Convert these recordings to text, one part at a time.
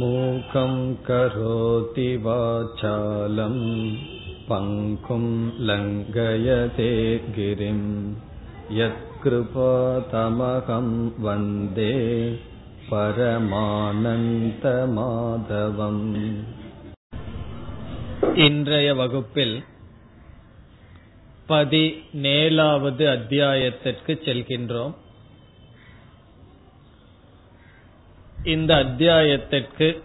मूकं करोति वाचालं पङ्कुं लङ्घयते गिरिं यत्कृपातमहं वन्दे பரமானந்தமாதவம் இன்றைய வகுப்பில் பதினேழாவது அத்தியாயத்திற்கு செல்கின்றோம் இந்த அத்தியாயத்திற்கு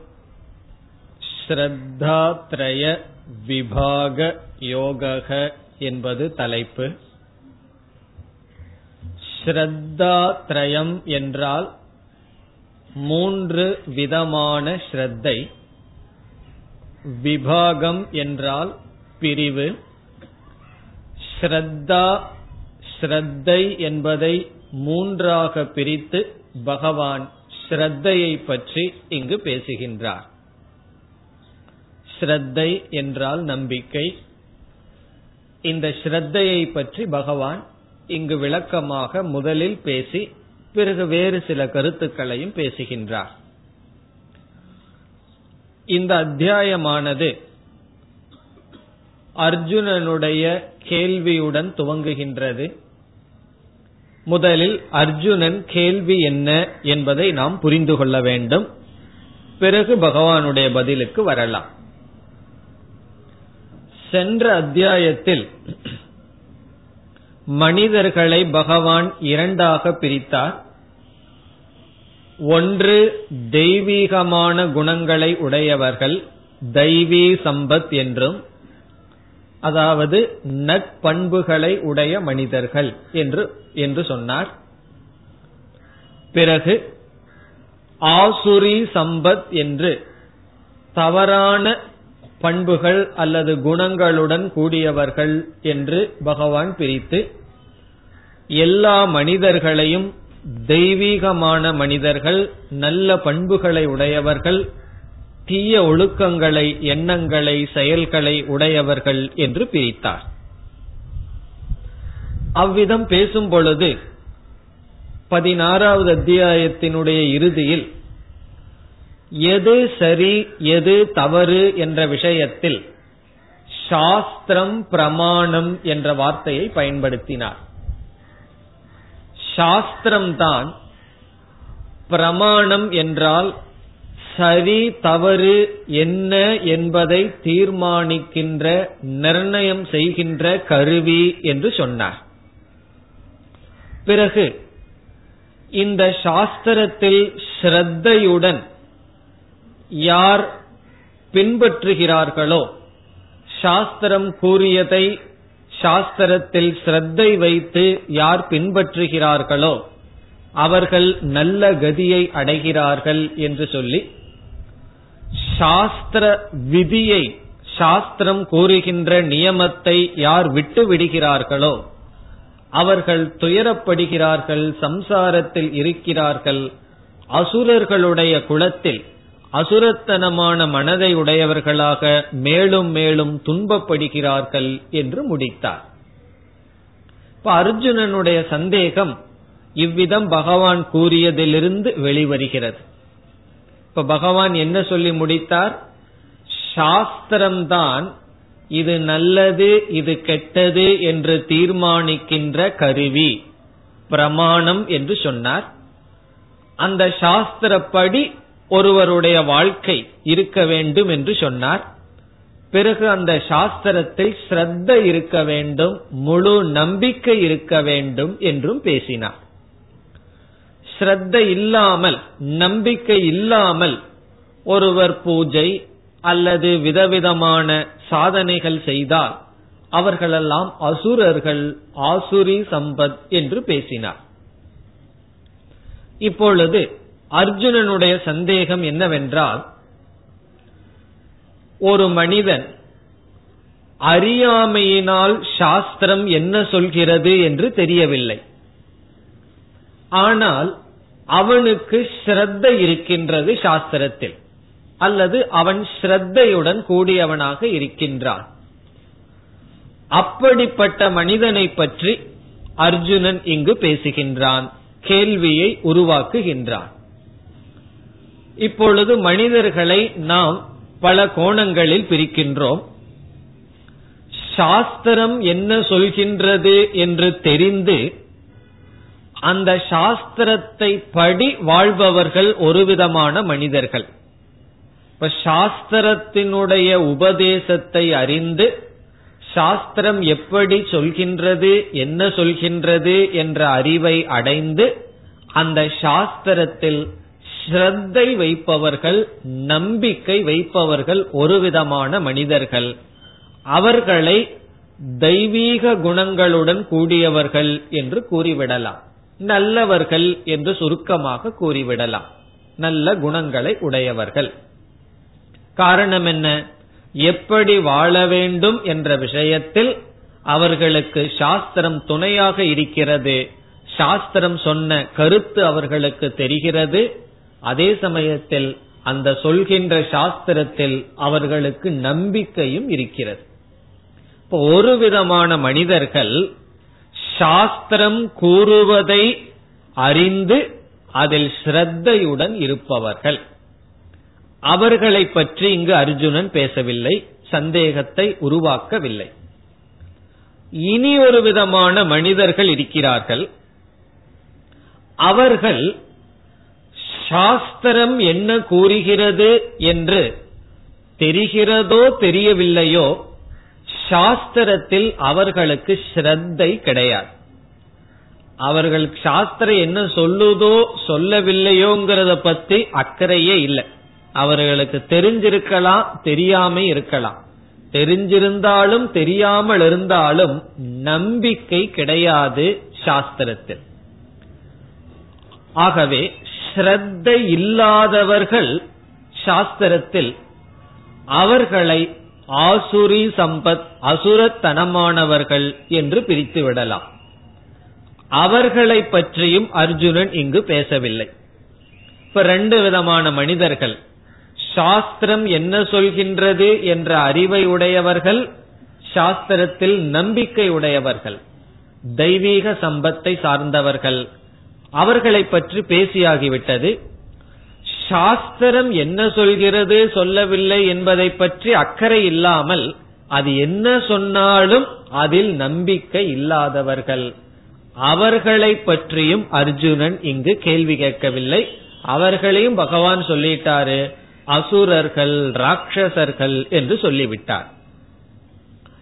ஸ்ரத்தாத்ரய விபாக யோக என்பது தலைப்பு. ஸ்ரத்தாத்ரயம் என்றால் மூன்று விதமான ஸ்ரத்தை. விபாகம் என்றால் பிரிவு. ஸ்ரத்தா ஸ்ரத்தை என்பதை மூன்றாக பிரித்து பகவான் ஸ்ரத்தையை பற்றி இங்கு பேசுகின்றார். ஸ்ரத்தை என்றால் நம்பிக்கை. இந்த ஸ்ரத்தையை பற்றி பகவான் இங்கு விளக்கமாக முதலில் பேசி பிறகு வேறு சில கருத்துக்களையும் பேசுகின்றார். இந்த அத்தியாயமானது அர்ஜுனனுடைய கேள்வியுடன் துவங்குகின்றது. முதலில் அர்ஜுனன் கேள்வி என்ன என்பதை நாம் புரிந்து கொள்ள வேண்டும். பிறகு பகவானுடைய பதிலுக்கு வரலாம். சென்ற அத்தியாயத்தில் மனிதர்களை பகவான் இரண்டாக பிரித்தார். ஒன்று தெய்வீகமான குணங்களை உடையவர்கள் தெய்வீ சம்பத் என்றும் அதாவது நட்பண்புகளை உடைய மனிதர்கள் என்று என்று சொன்னார். பிறகு ஆசுரி சம்பத் என்று தவறான பண்புகள் அல்லது குணங்களுடன் கூடியவர்கள் என்று பகவான் பிரித்து எல்லா மனிதர்களையும் தெய்வீகமான மனிதர்கள் நல்ல பண்புகளை உடையவர்கள் தீய ஒழுக்கங்களை எண்ணங்களை செயல்களை உடையவர்கள் என்று பிரித்தார். அவ்விதம் பேசும் பொழுது பதினாறாவது அத்தியாயத்தினுடைய இறுதியில் எது சரி எது தவறு என்ற விஷயத்தில் சாஸ்திரம் பிரமாணம் என்ற வார்த்தையை பயன்படுத்தினார். சாஸ்திரம்தான் பிரமாணம் என்றால் சரி தவறு என்ன என்பதை தீர்மானிக்கின்ற நிர்ணயம் செய்கின்ற கருவி என்று சொன்னார். பிறகு இந்த சாஸ்திரத்தில் ஸ்ரத்தையுடன் யார் பின்பற்றுகிறார்களோ சாஸ்திரம் கூறியதை சாஸ்திரத்தில் ஸ்ரத்தை வைத்து யார் பின்பற்றுகிறார்களோ அவர்கள் நல்ல கதியை அடைகிறார்கள் என்று சொல்லி சாஸ்திர விதியை சாஸ்திரம் கூறுகின்ற நியமத்தை யார் விட்டு விடுகிறார்களோ அவர்கள் துயரப்படுகிறார்கள் சம்சாரத்தில் இருக்கிறார்கள். அசுரர்களுடைய குலத்தில் அசுரத்தனமான மனதை உடையவர்களாக மேலும் மேலும் துன்பப்படுகிறார்கள் என்று முடித்தார். இப்ப அர்ஜுனனுடைய சந்தேகம் இவ்விதம் பகவான் கூறியதிலிருந்து வெளிவருகிறது. இப்ப பகவான் என்ன சொல்லி முடித்தார்? சாஸ்திரம்தான் இது நல்லது இது கெட்டது என்று தீர்மானிக்கின்ற கருவி பிரமாணம் என்று சொன்னார். அந்த சாஸ்திரப்படி ஒருவருடைய வாழ்க்கை இருக்க வேண்டும் என்று சொன்னார். பிறகு அந்த சாஸ்திரத்தில் ஸ்ரத்த இருக்க வேண்டும் முழு நம்பிக்கை இருக்க வேண்டும் என்றும் பேசினார். ஸ்ரத்த இல்லாமல் நம்பிக்கை இல்லாமல் ஒருவர் பூஜை அல்லது விதவிதமான சாதனைகள் செய்தால் அவர்களெல்லாம் அசுரர்கள் ஆசுரி சம்பத் என்று பேசினார். இப்பொழுது அர்ஜுனனுடைய சந்தேகம் என்னவென்றால் ஒரு மனிதன் அறியாமையினால் சாஸ்திரம் என்ன சொல்கிறது என்று தெரியவில்லை. ஆனால் அவனுக்கு ஸ்ரத்த இருக்கின்றது சாஸ்திரத்தில். அல்லது அவன் ஸ்ரத்தையுடன் கூடியவனாக இருக்கின்றான். அப்படிப்பட்ட மனிதனை பற்றி அர்ஜுனன் இங்கு பேசுகின்றான் கேள்வியை உருவாக்குகின்றான். இப்பொழுது மனிதர்களை நாம் பல கோணங்களில் பிரிக்கின்றோம். சாஸ்திரம் என்ன சொல்கின்றது என்று தெரிந்து அந்த சாஸ்திரத்தை படி வாழ்பவர்கள் ஒரு விதமான மனிதர்கள். இப்ப சாஸ்திரத்தினுடைய உபதேசத்தை அறிந்து சாஸ்திரம் எப்படி சொல்கின்றது என்ன சொல்கின்றது என்ற அறிவை அடைந்து அந்த சாஸ்திரத்தில் ஸ்ரத்தை வைப்பவர்கள் நம்பிக்கை வைப்பவர்கள் ஒரு விதமான மனிதர்கள். அவர்களை தெய்வீக குணங்களுடன் கூடியவர்கள் என்று கூறிவிடலாம். நல்லவர்கள் என்று சுருக்கமாக கூறிவிடலாம். நல்ல குணங்களை உடையவர்கள். காரணம் என்ன? எப்படி வாழ வேண்டும் என்ற விஷயத்தில் அவர்களுக்கு சாஸ்திரம் துணையாக இருக்கிறது. சாஸ்திரம் சொன்ன கருத்து அவர்களுக்கு தெரிகிறது. அதே சமயத்தில் அந்த சொல்கின்ற சாஸ்திரத்தில் அவர்களுக்கு நம்பிக்கையும் இருக்கிறது. இப்போ ஒரு விதமான மனிதர்கள் சாஸ்திரம் கூறுவதை அறிந்து அதில் ஸ்ரத்தையுடன் இருப்பவர்கள். அவர்களை பற்றி இங்கு அர்ஜுனன் பேசவில்லை சந்தேகத்தை உருவாக்கவில்லை. இனி ஒரு விதமான மனிதர்கள் இருக்கிறார்கள். அவர்கள் சாஸ்திரம் என்ன கூறுகிறது என்று தெரிகிறதோ தெரியவில்லையோ சாஸ்திரத்தில் அவர்களுக்கு ஸ்ரத்தை கிடையாது. அவர்கள் சாஸ்திரம் என்ன சொல்லுதோ சொல்லவில்லையோங்கிறத பத்தி அக்கறையே இல்லை. அவர்களுக்கு தெரிஞ்சிருக்கலாம் தெரியாம இருக்கலாம். தெரிஞ்சிருந்தாலும் தெரியாமல் இருந்தாலும் நம்பிக்கை கிடையாது சாஸ்திரத்தில். ஆகவே ஸ்ரத்த இல்லாதவர்கள் சாஸ்திரத்தில் அவர்களை ஆசுரி சம்பத் அசுரத்தனமானவர்கள் என்று பிரித்து விடலாம். அவர்களை பற்றியும் அர்ஜுனன் இங்கு பேசவில்லை. இப்ப ரெண்டு விதமான மனிதர்கள். சாஸ்திரம் என்ன சொல்கின்றது என்ற அறிவை உடையவர்கள் சாஸ்திரத்தில் நம்பிக்கை உடையவர்கள் தெய்வீக சம்பத்தை சார்ந்தவர்கள். அவர்களை பற்றி பேசியாகிவிட்டது. சாஸ்திரம் என்ன சொல்கிறது சொல்லவில்லை என்பதை பற்றி அக்கறை இல்லாமல் அது என்ன சொன்னாலும் அதில் நம்பிக்கை இல்லாதவர்கள். அவர்களை பற்றியும் அர்ஜுனன் இங்கு கேள்வி கேட்கவில்லை. அவர்களையும் பகவான் சொல்லிட்டாரு அசுரர்கள் ராட்சசர்கள் என்று சொல்லிவிட்டார்.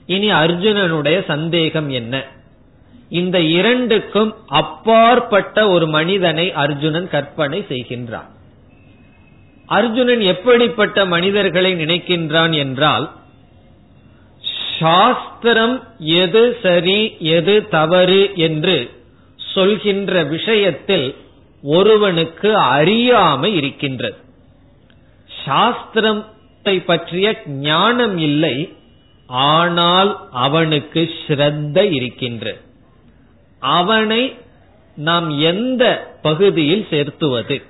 இனி அர்ஜுனனுடைய சந்தேகம் என்ன? இந்த இரண்டுக்கும் அப்பாற்பட்ட ஒரு மனிதனை அர்ஜுனன் கற்பனை செய்கின்றான். அர்ஜுனன் எப்படிப்பட்ட மனிதர்களை நினைக்கின்றான் என்றால் சாஸ்திரம் எது சரி எது தவறு என்று சொல்கின்ற விஷயத்தில் ஒருவனுக்கு அறியாமை இருக்கின்றது. சாஸ்திரத்தை பற்றிய ஞானம் இல்லை ஆனால் அவனுக்கு ஸ்ரத்த இருக்கின்ற. அவனை நாம் எந்த பகுதியில் சேர்த்துவது?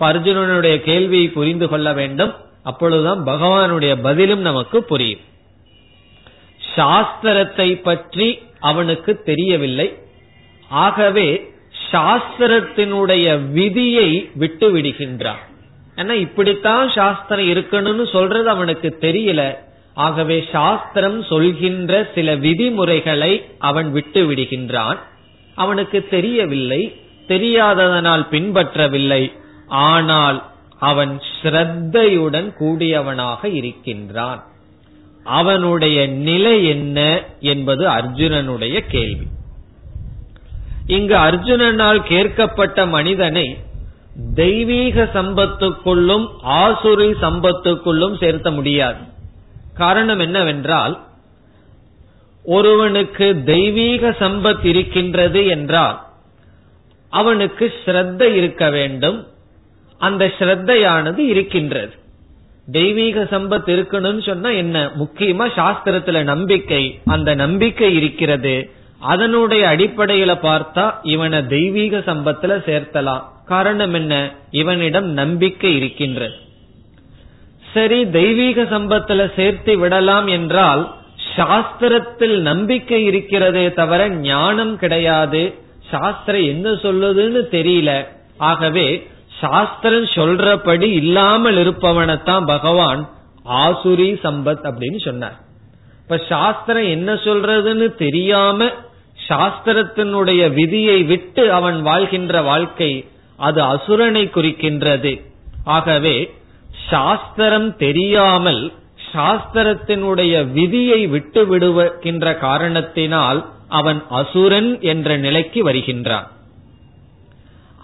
அர்ஜுனனுடைய கேள்வியை புரிந்து கொள்ள வேண்டும். அப்பொழுதுதான் பகவானுடைய பதிலும் நமக்கு புரியும். சாஸ்திரத்தை பற்றி அவனுக்கு தெரியவில்லை. ஆகவே சாஸ்திரத்தினுடைய விதியை விட்டு விடுகின்றான் ஏன்னா இப்படித்தான் சாஸ்திரம் இருக்கணும்னு சொல்றது அவனுக்கு தெரியல. ஆகவே சாஸ்திரம் சொல்கின்ற சில விதிமுறைகளை அவன் விட்டு விடுகின்றான் அவனுக்கு தெரியவில்லை. தெரியாததனால் பின்பற்றவில்லை. ஆனால் அவன் ஸ்ரத்தையுடன் கூடியவனாக இருக்கின்றான். அவனுடைய நிலை என்ன என்பது அர்ஜுனனுடைய கேள்வி. இங்கு அர்ஜுனனால் கேட்கப்பட்ட மனிதனை தெய்வீக சம்பத்துக்குள்ளும் ஆசுரி சம்பத்துக்குள்ளும் சேர்த்த முடியாது. காரணம் என்னவென்றால் ஒருவனுக்கு தெய்வீக சம்பத் இருக்கின்றது என்றால் அவனுக்கு ஸ்ரத்த இருக்க வேண்டும் அந்த ஸ்ரத்தையானது இருக்கின்றது. தெய்வீக சம்பத் இருக்கணும்னு சொன்னா என்ன? முக்கியமா சாஸ்திரத்துல நம்பிக்கை. அந்த நம்பிக்கை இருக்கிறது. அதனுடைய அடிப்படையில பார்த்தா இவனை தெய்வீக சம்பத்துல சேர்த்தலாம். காரணம் என்ன? இவனிடம் நம்பிக்கை இருக்கின்றது. சரி தெய்வீக சம்பத்துல சேர்த்து விடலாம் என்றால் சாஸ்திரத்தில் நம்பிக்கை இருக்கிறதே தவிர ஞானம் கிடையாது. சாஸ்திரம் என்ன சொல்லுதுன்னு தெரியல. ஆகவே சாஸ்திரம் சொல்றபடி இல்லாமல் இருப்பவனைத்தான் பகவான் ஆசுரி சம்பத் அப்படின்னு சொன்னார். இப்ப சாஸ்திரம் என்ன சொல்றதுன்னு தெரியாம சாஸ்திரத்தினுடைய விதியை விட்டு அவன் வாழ்கின்ற வாழ்க்கை அது அசுரனை குறிக்கின்றது. ஆகவே சாஸ்திரம் தெரியாமல் சாஸ்திரத்தினுடைய விதியை விட்டு விடுகின்ற காரணத்தினால் அவன் அசுரன் என்ற நிலைக்கு வருகின்றான்.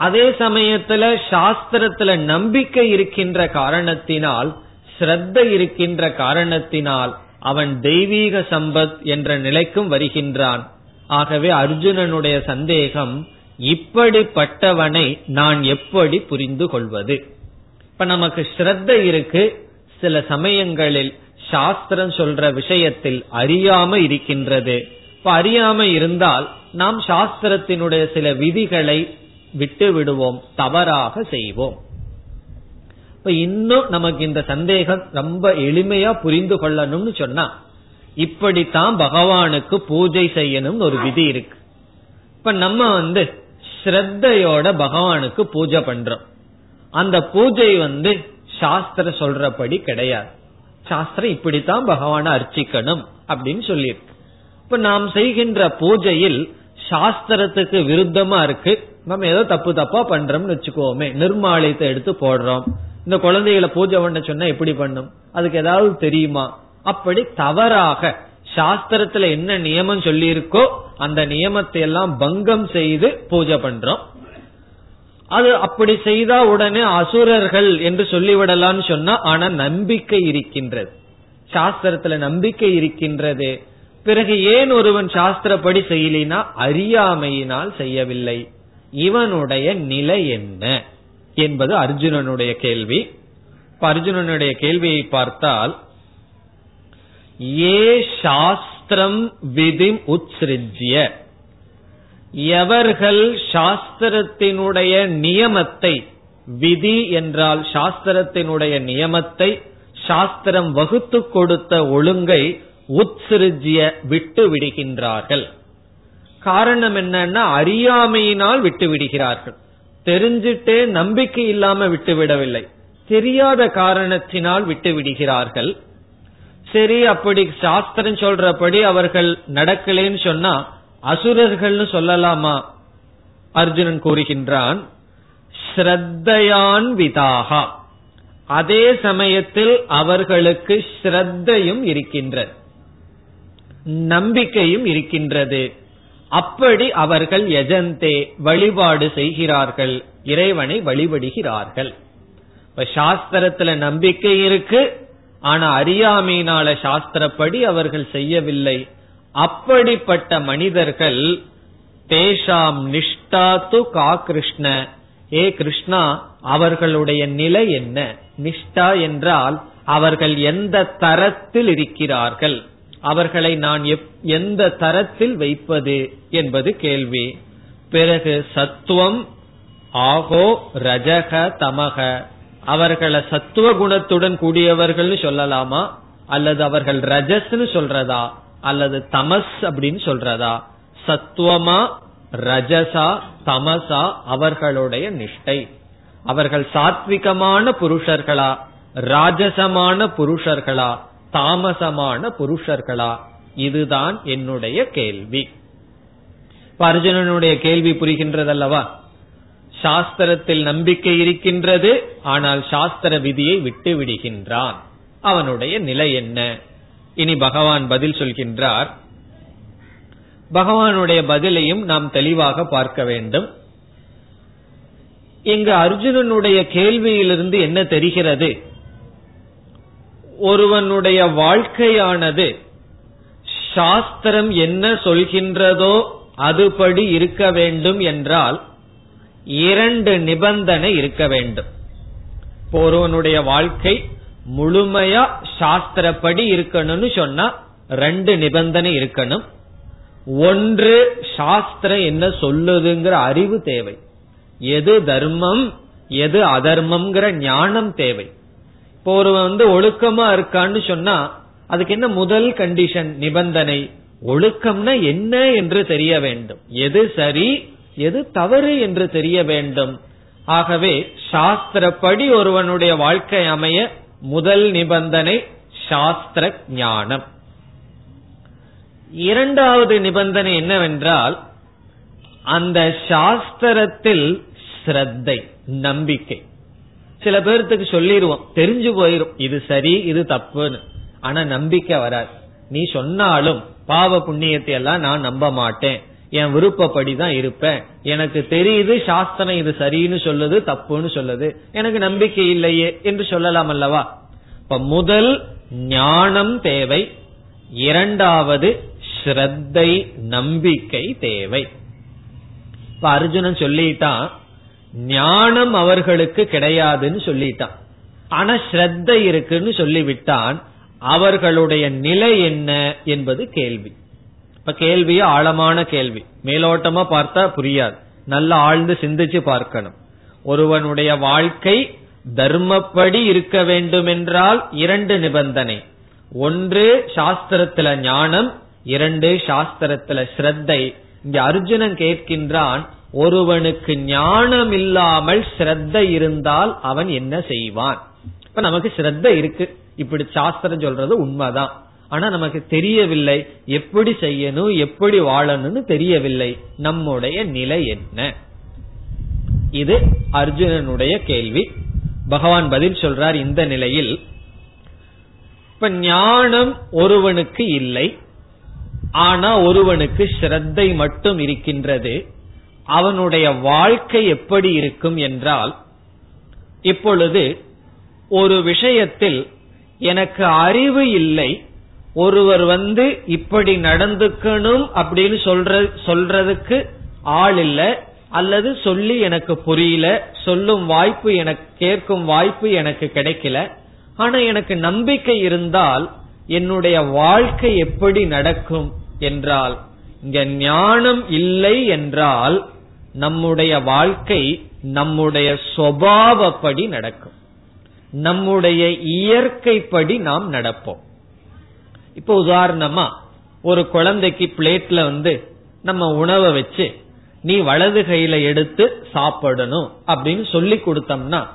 அதே சமயத்துல சாஸ்திரத்துல நம்பிக்கை இருக்கின்ற காரணத்தினால் ஸ்ரத்த இருக்கின்ற காரணத்தினால் அவன் தெய்வீக சம்பத் என்ற நிலைக்கும் வருகின்றான். ஆகவே அர்ஜுனனுடைய சந்தேகம் இப்படிப்பட்டவனை நான் எப்படி புரிந்து கொள்வது? இப்ப நமக்கு ஸ்ரத்த இருக்கு சில சமயங்களில் சாஸ்திரம் சொல்ற விஷயத்தில் அறியாம இருக்கின்றது. இப்ப அறியாம இருந்தால் நாம் சாஸ்திரத்தினுடைய சில விதிகளை விட்டு விடுவோம் தவறாக செய்வோம். இப்ப இன்னும் நமக்கு இந்த சந்தேகம் ரொம்ப எளிமையா புரிந்து கொள்ளணும்னு சொன்னா இப்படித்தான் பகவானுக்கு பூஜை செய்யணும்னு ஒரு விதி இருக்கு. இப்ப நம்ம வந்து ஸ்ரத்தையோட பகவானுக்கு பூஜை பண்றோம். அந்த பூஜை வந்து சாஸ்திர சொல்றபடி கிடையாது. சாஸ்திரம் இப்படித்தான் பகவானை அர்ச்சிக்கணும் அப்படின்னு சொல்லியிருக்கு. இப்ப நாம் செய்கின்ற பூஜையில் சாஸ்திரத்துக்கு விருத்தமா இருக்கு. நம்ம ஏதோ தப்பு தப்பா பண்றோம்னு வச்சுக்கோமே. நிர்மாலயத்தை எடுத்து போடுறோம். இந்த குழந்தைகளை பூஜை பண்ண சொன்னா எப்படி பண்ணும்? அதுக்கு ஏதாவது தெரியுமா? அப்படி தவறாக சாஸ்திரத்துல என்ன நியமம் சொல்லி இருக்கோ அந்த நியமத்தை எல்லாம் பங்கம் செய்து பூஜை பண்றோம். அது அப்படி செய்தா உடனே அசுரர்கள் என்று சொல்லிவிடலாம்னு சொன்னா ஆனா நம்பிக்கை இருக்கின்றது. சாஸ்திரத்துல நம்பிக்கை இருக்கின்றது. பிறகு ஏன் ஒருவன் சாஸ்திரப்படி செய்யலினா அறியாமையினால் செய்யவில்லை. இவனுடைய நிலை என்ன என்பது அர்ஜுனனுடைய கேள்வி. அர்ஜுனனுடைய கேள்வியை பார்த்தால் ஏ சாஸ்திரம் விதிம் உத்ஸ்ரிஜ்ய? எவர்கள் சாஸ்திரத்தினுடைய நியமத்தை விதி என்றால் சாஸ்திரத்தினுடைய நியமத்தை சாஸ்திரம் வகுத்து கொடுத்த ஒழுங்கை உத்சிருஜிய விட்டு விடுகின்றார்கள். காரணம் என்னன்னா அறியாமையினால் விட்டு விடுகிறார்கள். தெரிஞ்சிட்டே நம்பிக்கை இல்லாம விட்டு விடவில்லை. தெரியாத காரணத்தினால் விட்டு விடுகிறார்கள். சரி அப்படி சாஸ்திரம் சொல்றபடி அவர்கள் நடக்கலேன்னு சொன்னா அசுரர்கள்னு சொல்லலாமா? அர்ஜுனன் கூறுகின்றான் ஸ்ரத்தையான் விதாகா. அதே சமயத்தில் அவர்களுக்கு ஸ்ரத்தையும் இருக்கின்றது. நம்பிக்கையும் இருக்கின்றது. அப்படி அவர்கள் எஜந்தே வழிபாடு செய்கிறார்கள். இறைவனை வழிபடுகிறார்கள். இப்ப சாஸ்திரத்துல நம்பிக்கை இருக்கு. ஆனா அறியாமையினால சாஸ்திரப்படி அவர்கள் செய்யவில்லை. அப்படிப்பட்ட மனிதர்கள் தேஷாம் நிஷ்டாத்து கா கிருஷ்ண. ஏ கிருஷ்ணா அவர்களுடைய நிலை என்ன? நிஷ்டா என்றால் அவர்கள் எந்த தரத்தில் இருக்கிறார்கள்? அவர்களை நான் எந்த தரத்தில் வைப்பது என்பது கேள்வி. பிறகு சத்துவம் ஆகோ ரஜக தமக. அவர்களை சத்துவ குணத்துடன் கூடியவர்கள் சொல்லலாமா? அல்லது அவர்கள் ரஜஸ்னு சொல்றதா? அல்லது தமஸ் அப்படின்னு சொல்றதா? சத்துவமா ரஜசா தமசா அவர்களுடைய நிஷ்டை. அவர்கள் சாத்விகமான புருஷர்களா? ராஜசமான புருஷர்களா? தாமசமான புருஷர்களா? இதுதான் என்னுடைய கேள்வி. அர்ஜுனனுடைய கேள்வி புரிகின்றதல்லவா? சாஸ்திரத்தில் நம்பிக்கை இருக்கின்றது ஆனால் சாஸ்திர விதியை விட்டு விடுகின்றான். அவனுடைய நிலை என்ன? இனி பகவான் பதில் சொல்கின்றார். பகவானுடைய பதிலையும் நாம் தெளிவாக பார்க்க வேண்டும். இங்கு அர்ஜுனனுடைய கேள்வியிலிருந்து என்ன தெரிகிறது? ஒருவனுடைய வாழ்க்கையானது சாஸ்திரம் என்ன சொல்கின்றதோ அதுபடி இருக்க வேண்டும் என்றால் இரண்டு நிபந்தனை இருக்க வேண்டும். ஒருவனுடைய வாழ்க்கை முழுமையா சாஸ்திரப்படி இருக்கணும்னு சொன்னா ரெண்டு நிபந்தனை இருக்கணும். ஒன்று சாஸ்திரம் என்ன சொல்லுதுங்கிற அறிவு தேவை. எது தர்மம் எது அதர்மம்ங்கிற ஞானம் தேவை. இப்போ ஒருவன் வந்து ஒழுக்கமா இருக்கான்னு சொன்னா அதுக்கு என்ன முதல் கண்டிஷன் நிபந்தனை. ஒழுக்கம்னா என்ன என்று தெரிய வேண்டும். எது சரி எது தவறு என்று தெரிய வேண்டும். ஆகவே சாஸ்திரப்படி ஒருவனுடைய வாழ்க்கை அமைய முதல் நிபந்தனை சாஸ்திர ஞானம் இரண்டாவது நிபந்தனை என்னவென்றால் அந்த சாஸ்திரத்தில் ஸ்ரத்தை நம்பிக்கை. சில பேர்த்துக்கு சொல்லிடுவோம் தெரிஞ்சு போயிரும். இது சரி இது தப்புன்னு. ஆனா நம்பிக்கை வராது. நீ சொன்னாலும் பாவ புண்ணியத்தை எல்லாம் நான் நம்ப மாட்டேன். என் விருப்பப்படி தான் இருப்பேன். எனக்கு தெரியுது சாஸ்திரம் இது சரின்னு சொல்லுது தப்புன்னு சொல்லுது. எனக்கு நம்பிக்கை இல்லையே என்று சொல்லலாம் அல்லவா? இப்ப முதல் ஞானம் தேவை. இரண்டாவது ஸ்ரத்தை நம்பிக்கை தேவை. இப்ப அர்ஜுனன் சொல்லிட்டான் ஞானம் அவர்களுக்கு கிடையாதுன்னு சொல்லிட்டான். ஆனா ஸ்ரத்த இருக்குன்னு சொல்லிவிட்டான். அவர்களுடைய நிலை என்ன என்பது கேள்வி. இப்ப கேள்வியே ஆழமான கேள்வி. மேலோட்டமா பார்த்தா புரியாது. நல்லா ஆழ்ந்து சிந்திச்சு பார்க்கணும். ஒருவனுடைய வாழ்க்கை தர்மப்படி இருக்க வேண்டும் என்றால் இரண்டு நிபந்தனை. ஒன்று சாஸ்திரத்துல ஞானம் இரண்டு சாஸ்திரத்துல ஸ்ரத்தை. இங்க அர்ஜுனன் கேட்கின்றான் ஒருவனுக்கு ஞானம் இல்லாமல் ஸ்ரத்த இருந்தால் அவன் என்ன செய்வான்? இப்ப நமக்கு ஸ்ரத்த இருக்கு. இப்படி சாஸ்திரம் சொல்றது உண்மைதான். ஆனா நமக்கு தெரியவில்லை. எப்படி செய்யணும் எப்படி வாழணும்னு தெரியவில்லை. நம்முடைய நிலை என்ன? இது அர்ஜுனனுடைய கேள்வி. பகவான் பதில் சொல்றார் இந்த நிலையில். இப்ப ஞானம் ஒருவனுக்கு இல்லை. ஆனா ஒருவனுக்கு ஸ்ரத்தை மட்டும் இருக்கின்றது. அவனுடைய வாழ்க்கை எப்படி இருக்கும் என்றால் இப்பொழுது ஒரு விஷயத்தில் எனக்கு அறிவு இல்லை ஒருவர் வந்து இப்படி நடந்துக்கணும் அப்படின்னு சொல்ற சொல்றதுக்கு ஆள் இல்ல அல்லது சொல்லி எனக்கு புரியல சொல்லும் வாய்ப்பு எனக்கு கேட்கும் வாய்ப்பு எனக்கு கிடைக்கல ஆனா எனக்கு நம்பிக்கை இருந்தால் என்னுடைய வாழ்க்கை எப்படி நடக்கும் என்றால் இங்க ஞானம் இல்லை என்றால் நம்முடைய வாழ்க்கை நம்முடைய சுவாவப்படி நடக்கும். நம்முடைய இயற்கைப்படி நாம் நடப்போம். இப்ப உதாரணமா ஒரு குழந்தைக்கு பிளேட்ல வந்து நம்ம உணவை வச்சு நீ வலது கையில எடுத்து சாப்பிடணும் அப்படின்னு சொல்லி கொடுத்தோம்னா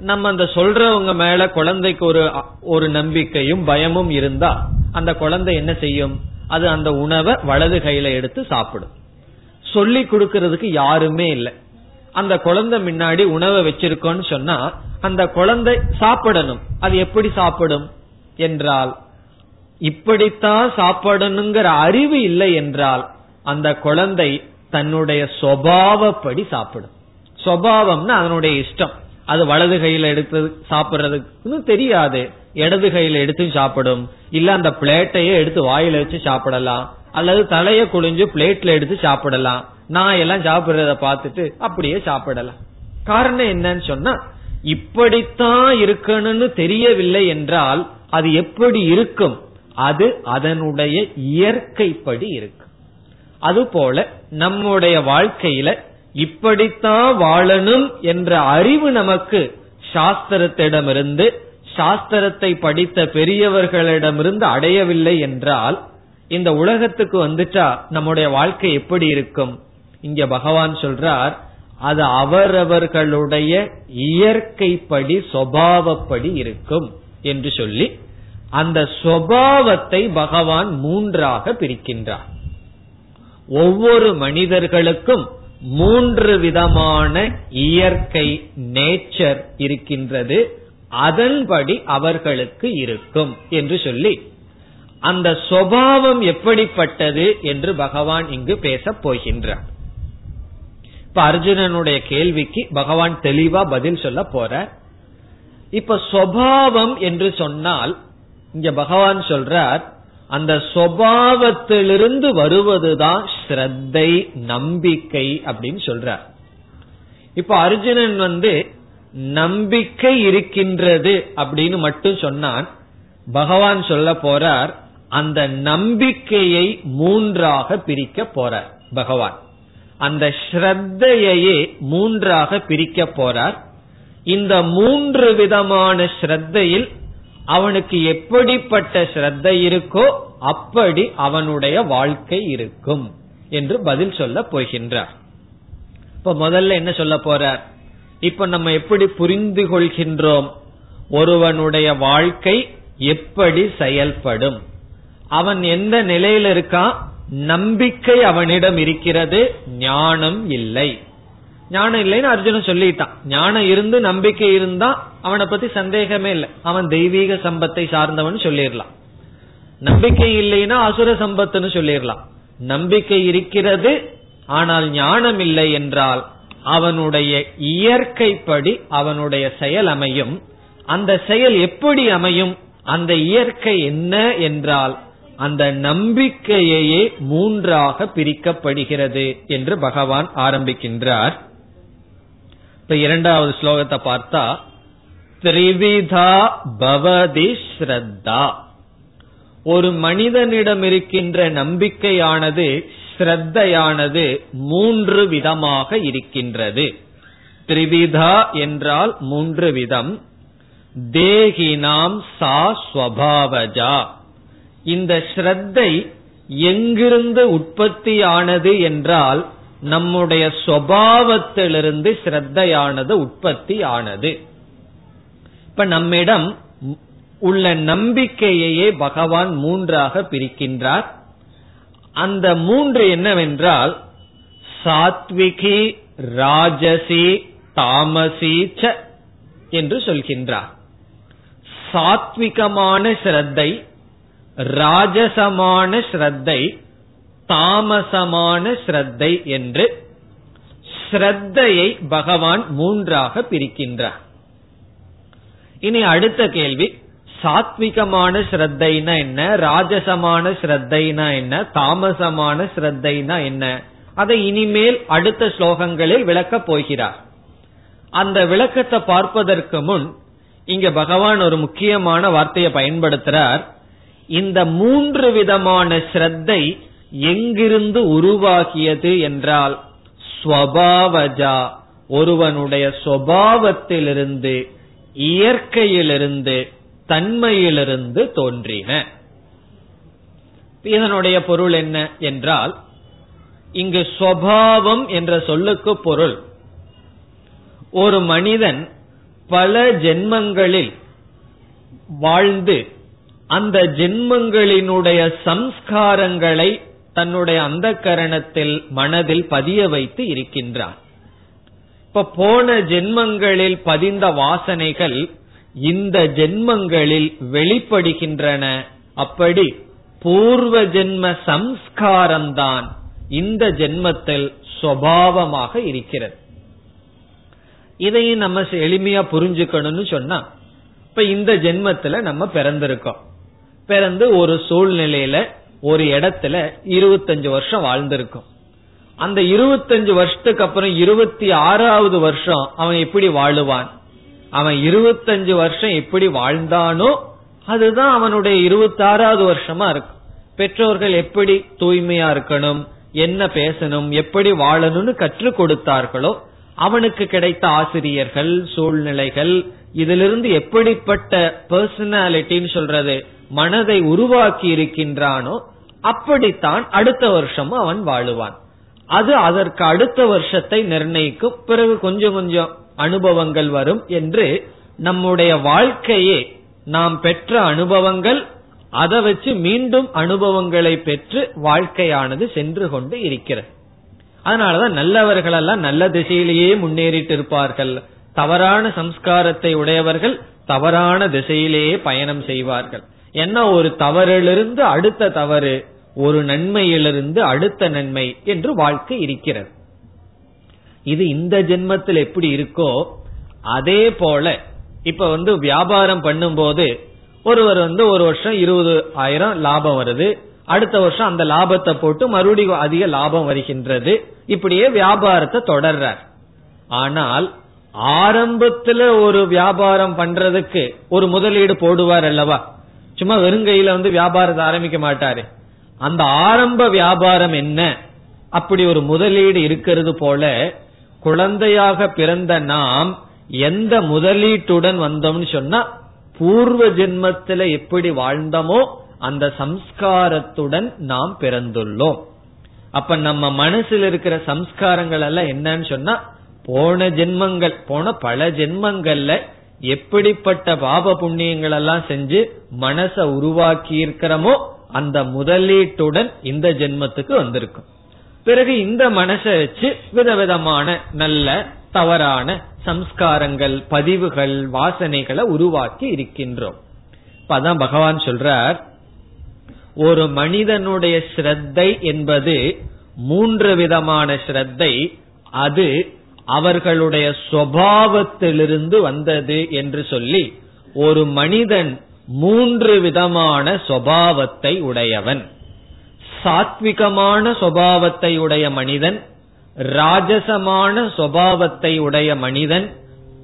நம்ம அந்த சொல்றவங்க மேல குழந்தைக்கு ஒரு ஒரு நம்பிக்கையும் பயமும் இருந்தா அந்த குழந்தை என்ன செய்யும்? அது அந்த உணவை வலது கையில எடுத்து சாப்பிடும். சொல்லி கொடுக்கறதுக்கு யாருமே இல்லை. அந்த குழந்தை முன்னாடி உணவை வச்சிருக்கோம்னு சொன்னா அந்த குழந்தை சாப்பிடணும். அது எப்படி சாப்பிடும் என்றால் இப்படித்தான் சாப்பிடணுங்கிற அறிவு இல்லை என்றால் அந்த குழந்தை தன்னுடைய சுவாவப்படி சாப்பிடும். சுவாவம்னா அதனுடைய இஷ்டம். அது வலது கையில எடுத்து சாப்பிடுறதுக்குன்னு தெரியாது. இடது கையில எடுத்து சாப்பிடும். இல்ல அந்த பிளேட்டையே எடுத்து வாயில வச்சு சாப்பிடலாம். அல்லது தலைய குளிஞ்சு பிளேட்ல எடுத்து சாப்பிடலாம். நான் எல்லாம் சாப்பிடுறத பார்த்துட்டு அப்படியே சாப்பிடலாம். காரணம் என்னன்னு சொன்னா இப்படித்தான் இருக்கணும்னு தெரியவில்லை என்றால் அது எப்படி இருக்கும்? அது அதனுடைய இயற்கைப்படி இருக்கு அதுபோல நம்முடைய வாழ்க்கையில இப்படித்தான் வாழணும் என்ற அறிவு நமக்கு சாஸ்திரத்திடமிருந்து சாஸ்திரத்தை படித்த பெரியவர்களிடமிருந்து அடையவில்லை என்றால் இந்த உலகத்துக்கு வந்துட்டா நம்முடைய வாழ்க்கை எப்படி இருக்கும்? இங்க பகவான் சொல்றார் அது அவரவர்களுடைய இயற்கைப்படி சுவாவப்படி இருக்கும் என்று சொல்லி அந்த சுவாவத்தை பகவான் மூன்றாக பிரிக்கின்றார். ஒவ்வொரு மனிதர்களுக்கும் மூன்று விதமான இயற்கை நேச்சர் இருக்கின்றது. அதன்படி அவர்களுக்கு இருக்கும் என்று சொல்லி அந்த சுவாவம் எப்படிப்பட்டது என்று பகவான் இங்கு பேசப் போகின்றார். இப்ப அர்ஜுனனுடைய கேள்விக்கு பகவான் தெளிவா பதில் சொல்ல போற. இப்ப சுவாவம் என்று சொன்னால் இங்க பகவான் சொல்றார் அந்த சுவாவத்திலிருந்து வருவதுதான் ஸ்ரத்தை நம்பிக்கை அப்படின்னு சொல்றார். இப்ப அர்ஜுனன் வந்து நம்பிக்கை இருக்கின்றது அப்படின்னு மட்டும் சொன்னான். பகவான் சொல்ல போறார் அந்த நம்பிக்கையை மூன்றாக பிரிக்க போறார் பகவான். அந்த ஸ்ரத்தையே மூன்றாக பிரிக்க போறார். இந்த மூன்று விதமான ஸ்ரத்தையில் அவனுக்கு எப்படிப்பட்ட ஸ்ரத்த இருக்கோ அப்படி அவனுடைய வாழ்க்கை இருக்கும் என்று பதில் சொல்ல போகின்றார். இப்ப முதல்ல என்ன சொல்ல போறார்? இப்ப நம்ம எப்படி புரிந்து கொள்கின்றோம்? ஒருவனுடைய வாழ்க்கை எப்படி செயல்படும்? அவன் எந்த நிலையில இருக்கான்? நம்பிக்கை அவனிடம் இருக்கிறது ஞானம் இல்லை. ஞானம் இல்லைன்னு அர்ஜுனன் சொல்லிட்டான். ஞானம் இருந்து நம்பிக்கை இருந்தா அவனை பத்தி சந்தேகமே இல்லை. அவன் தெய்வீக சம்பத்தை சார்ந்தவன் சொல்லிடலாம். நம்பிக்கை இல்லைன்னா அசுர சம்பத்துன்னு சொல்லிடலாம். நம்பிக்கை இருக்கிறது ஆனால் ஞானம் இல்லை என்றால் அவனுடைய இயற்கைப்படி அவனுடைய செயல் அமையும். அந்த செயல் எப்படி அமையும்? அந்த இயற்கை என்ன என்றால் அந்த நம்பிக்கையே மூன்றாக பிரிக்கப்படுகிறது என்று பகவான் ஆரம்பிக்கின்றார். இப்ப இரண்டாவது ஸ்லோகத்தை பார்த்தா திரிவிதா பவதி ஸ்ரத்தா. ஒரு மனிதனிடம் இருக்கின்ற நம்பிக்கையானது ஸ்ரத்தையானது மூன்று விதமாக இருக்கின்றது. திரிவிதா என்றால் மூன்று விதம். தேகினாம் சா ஸ்வபாவஜா. இந்த ஸ்ரத்தை எங்கிருந்து உற்பத்தியானது என்றால் நம்முடைய சுவாவத்திலிருந்து ஸ்ரத்தையானது உற்பத்தி ஆனது இப்ப நம்மிடம் உள்ள நம்பிக்கையையே பகவான் மூன்றாக பிரிக்கின்றார். அந்த மூன்று என்னவென்றால் சாத்விகி ராஜசி தாமசி ச என்று சொல்கின்றார். சாத்விகமான ஸ்ரத்தை ராஜசமான ஸ்ரத்தை தாமசமான ஸ்ரத்தை என்று ஸ்ரத்தையை பகவான் மூன்றாக பிரிக்கின்றார். இனி அடுத்த கேள்வி சாத்விகமான ஸ்ரத்தைனா என்ன ராஜசமான ஸ்ரத்தைனா என்ன தாமசமான ஸ்ரத்தைனா என்ன? அதை இனிமேல் அடுத்த ஸ்லோகங்களில் விளக்கப் போகிறார். அந்த விளக்கத்தை பார்ப்பதற்கு முன் இங்க பகவான் ஒரு முக்கியமான வார்த்தையை பயன்படுத்துறார். இந்த மூன்று விதமான ஸ்ரத்தை எங்கிருந்து உருவாகியது என்றால் ஸ்வபாவஜா ஒருவனுடைய சுவாவத்திலிருந்து இயற்கையிலிருந்து தன்மையிலிருந்து தோன்றின. இதனுடைய பொருள் என்ன என்றால் இங்கு சுவாவம் என்ற சொல்லுக்கு பொருள். ஒரு மனிதன் பல ஜென்மங்களில் வாழ்ந்து அந்த ஜென்மங்களினுடைய சம்ஸ்காரங்களை தன்னுடைய அந்த கரணத்தில் மனதில் பதிய வைத்து இருக்கின்றான் இப்ப போன ஜென்மங்களில் பதிந்த வாசனைகள் இந்த ஜென்மங்களில் வெளிப்படுகின்றன. அப்படி பூர்வ ஜென்ம சம்ஸ்காரம்தான் இந்த ஜென்மத்தில் சுவாவமாக இருக்கிறது. இதையும் நம்ம எளிமையா புரிஞ்சுக்கணும்னு சொன்னா இப்ப இந்த ஜென்மத்துல நம்ம பிறந்திருக்கோம். பிறந்து ஒரு சூழ்நிலையில ஒரு இடத்துல இருபத்தஞ்சு வருஷம் வாழ்ந்திருக்கும். அந்த இருபத்தஞ்சு வருஷத்துக்கு அப்புறம் இருபத்தி ஆறாவது வருஷம் அவன் எப்படி வாழுவான்? அவன் இருபத்தஞ்சு வருஷம் எப்படி வாழ்ந்தானோ அதுதான் அவனுடைய இருபத்தி ஆறாவது வருஷமா இருக்கும். பெற்றோர்கள் எப்படி தூய்மையா இருக்கணும் என்ன பேசணும் எப்படி வாழணும்னு கற்றுக் கொடுத்தார்களோ அவனுக்கு கிடைத்த ஆசிரியர்கள் சூழ்நிலைகள் இதிலிருந்து எப்படிப்பட்ட பர்சனாலிட்டின்னு சொல்றது மனதை உருவாக்கி இருக்கின்றானோ அப்படித்தான் அடுத்த வருஷமும் அவன் வாழுவான். அது அதற்கு அடுத்த வருஷத்தை நிர்ணயிக்கும். பிறகு கொஞ்சம் கொஞ்சம் அனுபவங்கள் வரும் என்று நம்முடைய வாழ்க்கையே நாம் பெற்ற அனுபவங்கள் அதை வச்சு மீண்டும் அனுபவங்களை பெற்று வாழ்க்கையானது சென்று கொண்டு இருக்கிறது. அதனாலதான் நல்லவர்கள் எல்லாம் நல்ல திசையிலேயே முன்னேறிட்டு இருப்பார்கள். தவறான சம்ஸ்காரத்தை உடையவர்கள் தவறான திசையிலேயே பயணம் செய்வார்கள். என்ன ஒரு தவறிலிருந்து அடுத்த தவறு ஒரு நன்மையிலிருந்து அடுத்த நன்மை என்று வாழ்க்கை இருக்கிறது. இது இந்த ஜென்மத்தில் எப்படி இருக்கோ அதே போல இப்ப வந்து வியாபாரம் பண்ணும்போது ஒருவர் வந்து ஒரு வருஷம் இருபது ஆயிரம் லாபம் வருது அடுத்த வருஷம் அந்த லாபத்தை போட்டு மறுபடியும் அதிக லாபம் வருகின்றது இப்படியே வியாபாரத்தை தொடர்றார். ஆனால் ஆரம்பத்துல ஒரு வியாபாரம் பண்றதுக்கு ஒரு முதலீடு போடுவார் அல்லவா? சும்மா வெறுங்கையில வந்து வியாபாரத்தை ஆரம்பிக்க மாட்டாரு. அந்த ஆரம்ப வியாபாரம் என்ன? அப்படி ஒரு முதலீடு இருக்கிறது போல குழந்தையாக பிறந்த நாம் எந்த முதலீட்டுடன் வந்தோம்னு சொன்னா பூர்வ ஜென்மத்தில எப்படி வாழ்ந்தோமோ அந்த சம்ஸ்காரத்துடன் நாம் பிறந்துள்ளோம். அப்ப நம்ம மனசில் இருக்கிற சம்ஸ்காரங்கள் எல்லாம் என்னன்னு சொன்னா போன ஜென்மங்கள் போன பல ஜென்மங்கள்ல எப்படிப்பட்ட பாப புண்ணியங்கள் எல்லாம் செஞ்சு மனச உருவாக்கி இருக்கிறோமோ அந்த முதலீட்டுடன் இந்த ஜென்மத்துக்கு வந்திருக்கும். பிறகு இந்த மனசை வச்சு விதவிதமான நல்ல தவறான சம்ஸ்காரங்கள் பதிவுகள் வாசனைகளை உருவாக்கி இருக்கின்றோம். அதான் பகவான் சொல்றார் ஒரு மனிதனுடைய ஸ்ரத்தை என்பது மூன்று விதமான ஸ்ரத்தை அது அவர்களுடைய சுவாவத்திலிருந்து வந்தது என்று சொல்லி ஒரு மனிதன் மூன்று விதமான சுவாவத்தை உடையவன். சாத்விகமான சுவாவத்தை உடைய மனிதன் ராஜசமான சுவாவத்தை உடைய மனிதன்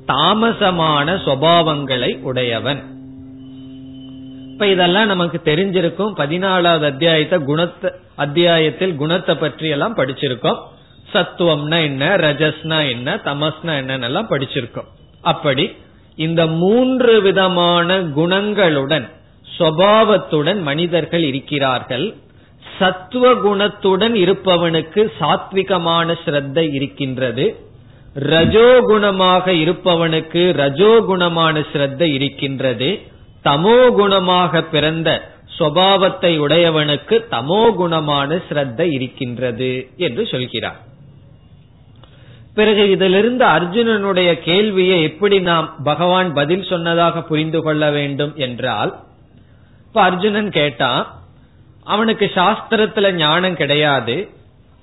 தாமசமான சுவாவங்களை உடையவன். இப்ப இதெல்லாம் நமக்கு தெரிஞ்சிருக்கும். பதினாலாவது அத்தியாயத்தை குணத்தை அத்தியாயத்தில் குணத்தை பற்றி எல்லாம் படிச்சிருக்கோம். சத்துவம்னா என்ன ரஜஸ்னா என்ன தமஸ்னா என்னன்னு எல்லாம் படிச்சிருக்கோம். அப்படி இந்த மூன்று விதமான குணங்களுடன் சுவாவத்துடன் மனிதர்கள் இருக்கிறார்கள். சத்துவ குணத்துடன் இருப்பவனுக்கு சாத்விகமான ஸ்ரத்தை இருக்கின்றது. ரஜோகுணமாக இருப்பவனுக்கு ரஜோகுணமான ஸ்ரத்தை இருக்கின்றது. தமோ குணமாக பிறந்த சுவாவத்தை உடையவனுக்கு தமோ குணமான ஸ்ரத்தை இருக்கின்றது என்று சொல்கிறார். பிறகு இதிலிருந்து அர்ஜுனனுடைய கேள்வியை எப்படி நாம் பகவான் பதில் சொன்னதாக புரிந்து கொள்ள வேண்டும் என்றால் இப்ப அர்ஜுனன் கேட்டான் அவனுக்கு சாஸ்திரத்துல ஞானம் கிடையாது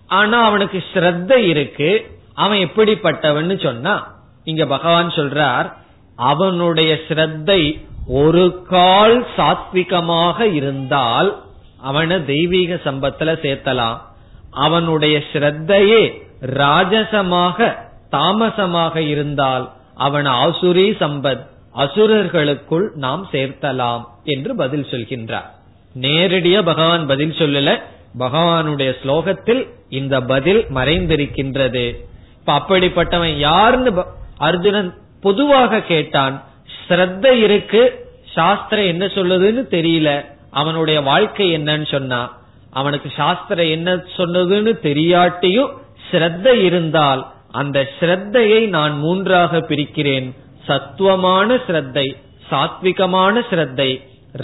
ஆனா அவனுக்கு ஸ்ரத்த இருக்கு அவன் எப்படிப்பட்டவன்னு சொன்னா இங்க பகவான் சொல்றார் அவனுடைய ஸ்ரத்தை ஒரு கால் சாத்விகமாக இருந்தால் அவனை தெய்வீக சம்பத்துல சேர்த்தலாம். அவனுடைய ஸ்ரத்தையே ராஜசமாக தாமசமாக இருந்தால் அவன் ஆசுரி சம்பத் அசுரர்களுக்குள் நாம் சேர்த்தலாம் என்று பதில் சொல்கின்றார். நேரடியா பகவான் பதில் சொல்லல. பகவானுடைய ஸ்லோகத்தில் இந்த பதில் மறைந்திருக்கின்றது. இப்ப அப்படிப்பட்டவன் யாருன்னு அர்ஜுனன் பொதுவாக கேட்டான் ஸ்ரத்த இருக்கு சாஸ்திரம் என்ன சொல்லுதுன்னு தெரியல. அவனுடைய வாழ்க்கை என்னன்னு சொன்னா அவனுக்கு சாஸ்திரம் என்ன சொன்னதுன்னு தெரியாட்டியும் ஸ்ரத்த இருந்தால் அந்த ஸ்ரத்தையை நான் மூன்றாக பிரிக்கிறேன். சத்துவமான ஸ்ரத்தை சாத்விகமான ஸ்ரத்தை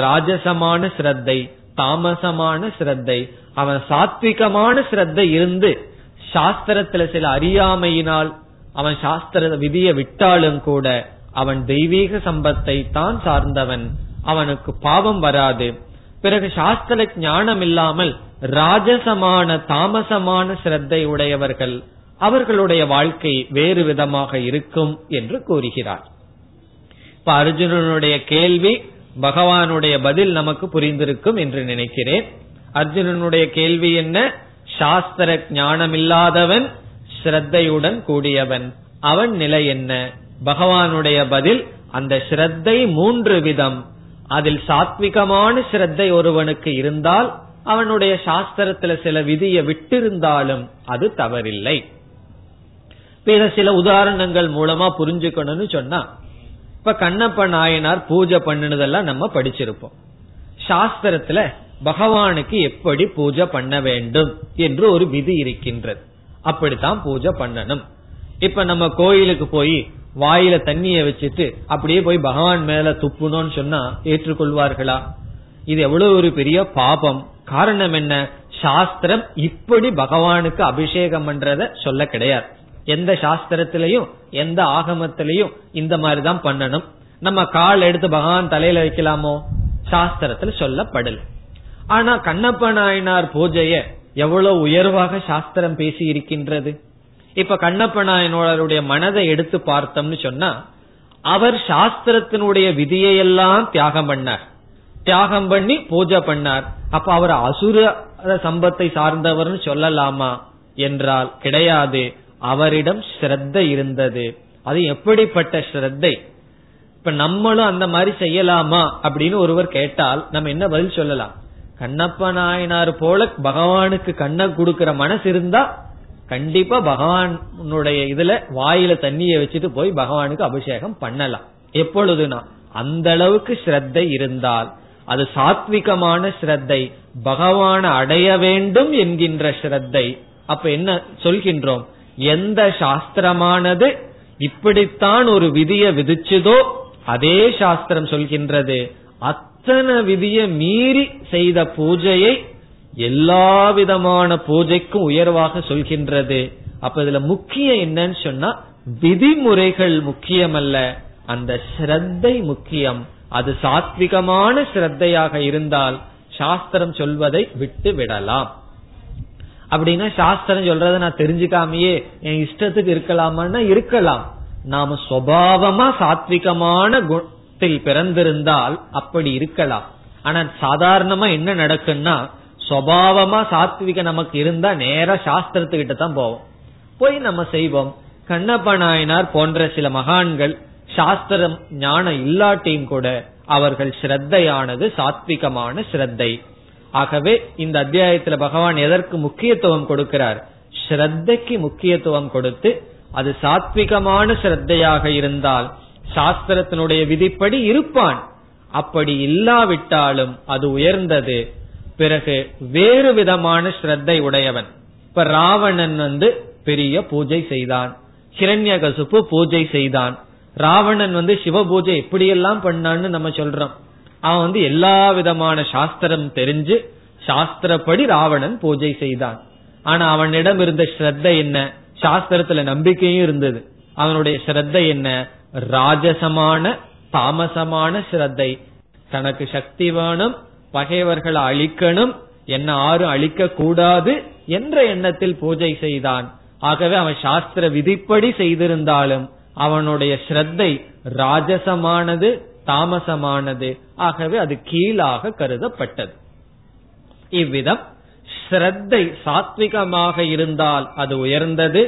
ராஜசமான ஸ்ரத்தை தாமசமான ஸ்ரத்தை. அவன் சாத்விகமான ஸ்ரத்தை இருந்து சாஸ்திரத்துல சில அறியாமையினால் அவன் சாஸ்திர விதியை விட்டாலும் கூட அவன் தெய்வீக சம்பத்தை தான் சார்ந்தவன். அவனுக்கு பாவம் வராது. பிறகு சாஸ்திர ஞானம் இல்லாமல் ராஜசமான தாமசமான சிரத்தை உடையவர்கள் அவர்களுடைய வாழ்க்கை வேறு விதமாக இருக்கும் என்று கூறுகிறார். இப்ப அர்ஜுனனுடைய கேள்வி பகவானுடைய பதில் நமக்கு புரிந்திருக்கும் என்று நினைக்கிறேன். அர்ஜுனனுடைய கேள்வி என்ன? சாஸ்திர ஞானம் இல்லாதவன் ஸ்ரத்தையுடன் கூடியவன். அவன் நிலை என்ன? பகவானுடைய பதில் அந்த ஸ்ரத்தை மூன்று விதம் அதில் சாத்விகமான சிரத்தை ஒருவனுக்கு இருந்தால் அவனுடைய சாஸ்திரத்துல சில விதியை விட்டிருந்தாலும் அது தவறில்லை. இத சில உதாரணங்கள் மூலமா புரிஞ்சுக்கணும்னு சொன்னா இப்ப கண்ணப்ப நாயனார் பூஜை பண்ணினதெல்லாம் நம்ம படிச்சிருப்போம். சாஸ்திரத்துல பகவானுக்கு எப்படி பூஜை பண்ண வேண்டும் என்று ஒரு விதி இருக்கின்றது. அப்படித்தான் பூஜை பண்ணணும். இப்ப நம்ம கோயிலுக்கு போய் வாயில தண்ணிய வச்சுட்டு அப்படியே போய் பகவான் மேல துப்புனோன்னு சொன்னா ஏற்றுக்கொள்வார்களா? இது எவ்வளவு ஒரு பெரிய பாபம். காரணம் என்ன? சாஸ்திரம் இப்படி பகவானுக்கு அபிஷேகம் பண்றத சொல்ல கிடையாது. எந்த சாஸ்திரத்திலையும் எந்த ஆகமத்திலையும் இந்த மாதிரி தான் பண்ணணும். நம்ம கால் எடுத்து பகவான் தலையில வைக்கலாமோ? சாஸ்திரத்துல சொல்லப்படல. ஆனா கண்ணப்ப நாயனார் பூஜைய எவ்வளவு உயர்வாக சாஸ்திரம் பேசி இருக்கின்றது? இப்ப கண்ணப்ப நாயனோடைய மனதை எடுத்து பார்த்தோம்னு சொன்னா அவர் சாஸ்திரத்தினுடைய விதியையெல்லாம் தியாகம் பண்ணார். தியாகம் பண்ணி பூஜை பண்ணார். அப்ப அவர் அசுர சம்பத்தை சார்ந்தவர்னு சொல்லலாமா என்றால் கிடையாது. அவரிடம் ஸ்ரத்த இருந்தது. அது எப்படிப்பட்ட ஸ்ரத்தை? இப்ப நம்மளும் அந்த மாதிரி செய்யலாமா அப்படின்னு ஒருவர் கேட்டால் நம்ம என்ன பதில் சொல்லலாம்? கண்ணப்ப நாயனார் போல பகவானுக்கு கண்ண கொடுக்கிற மனசு இருந்தா கண்டிப்பா பகவானுடைய இதுல வாயில தண்ணிய வச்சுட்டு போய் பகவானுக்கு அபிஷேகம் பண்ணலாம். எப்பொழுதுனா அந்த அளவுக்கு ஸ்ரத்தை இருந்தால் அது சாத்விகமான ஸ்ரத்தை பகவான அடைய வேண்டும் என்கின்ற ஸ்ரத்தை அப்ப என்ன சொல்கின்றோம்? எந்த சாஸ்திரமானது இப்படித்தான் ஒரு விதியை விதிச்சதோ அதே சாஸ்திரம் சொல்கின்றது. அத்தனை விதியை மீறி செய்த பூஜையை எல்லா விதமான பூஜைக்கும் உயர்வாக சொல்கின்றது. அப்ப இதுல முக்கியம் என்னன்னு சொன்னா விதிமுறைகள் முக்கியமல்ல. அந்த ஸ்ரத்தை முக்கியம். அது சாத்விகமான ஸ்ரத்தையாக இருந்தால் சாஸ்திரம் சொல்வதை விட்டு விடலாம். அப்படின்னா சாஸ்திரம் சொல்றத நான் தெரிஞ்சுக்காமையே என் இஷ்டத்துக்கு இருக்கலாமான்னா இருக்கலாம். நாம சுவாவமா சாத்விகமான குணத்தில் பிறந்திருந்தால் அப்படி இருக்கலாம். ஆனா சாதாரணமா என்ன நடக்குன்னா சுவாவமா சாத்விக நமக்கு இருந்தா நேர சாஸ்திரத்துக்கிட்ட தான் போவோம். போய் நம்ம செய்வோம். கண்ணப்ப நாயனார் போன்ற சில மகான்கள் சாஸ்திரம் ஞானம் இல்லாட்டியும் கூட அவர்கள் ஸ்ரத்தையானது சாத்விகமான ஸ்ரத்தை. ஆகவே இந்த அத்தியாயத்துல பகவான் எதற்கு முக்கியத்துவம் கொடுக்கிறார்? ஸ்ரத்தைக்கு முக்கியத்துவம் கொடுத்து அது சாத்விகமான ஸ்ரத்தையாக இருந்தால் சாஸ்திரத்தினுடைய விதிப்படி இருப்பான். அப்படி இல்லாவிட்டாலும் அது உயர்ந்தது. பிறகு வேறு விதமான ஸ்ரத்தை உடையவன். இப்ப ராவணன் வந்து பெரிய பூஜை செய்தான். ஹிரண்யகசுப்பு பூஜை செய்தான். ராவணன் வந்து சிவ பூஜை எப்படியெல்லாம் பண்ணான்னு நம்ம சொல்றோம். அவன் வந்து எல்லா விதமான சாஸ்திரம் தெரிஞ்சு சாஸ்திரப்படி ராவணன் பூஜை செய்தான். ஆனா அவனிடம் இருந்த ஸ்ரத்த என்ன? சாஸ்திரத்துல நம்பிக்கையும் இருந்தது. அவனுடைய ஸ்ரத்த என்ன? ராஜசமான தாமசமான ஸ்ரத்தை. தனக்கு சக்தி வேணும் பகைவர்களை அழிக்கணும் என்ன ஆறும் அழிக்க கூடாது என்ற எண்ணத்தில் பூஜை செய்தான். ஆகவே அவன் சாஸ்திர விதிப்படி செய்திருந்தாலும் அவனுடைய ஸ்ரத்தை ராஜசமானது தாமசமானது. ஆகவே அது கீழாக கருதப்பட்டது. இவ்விதம் ஸ்ரத்தை சாத்விகமாக இருந்தால் அது உயர்ந்தது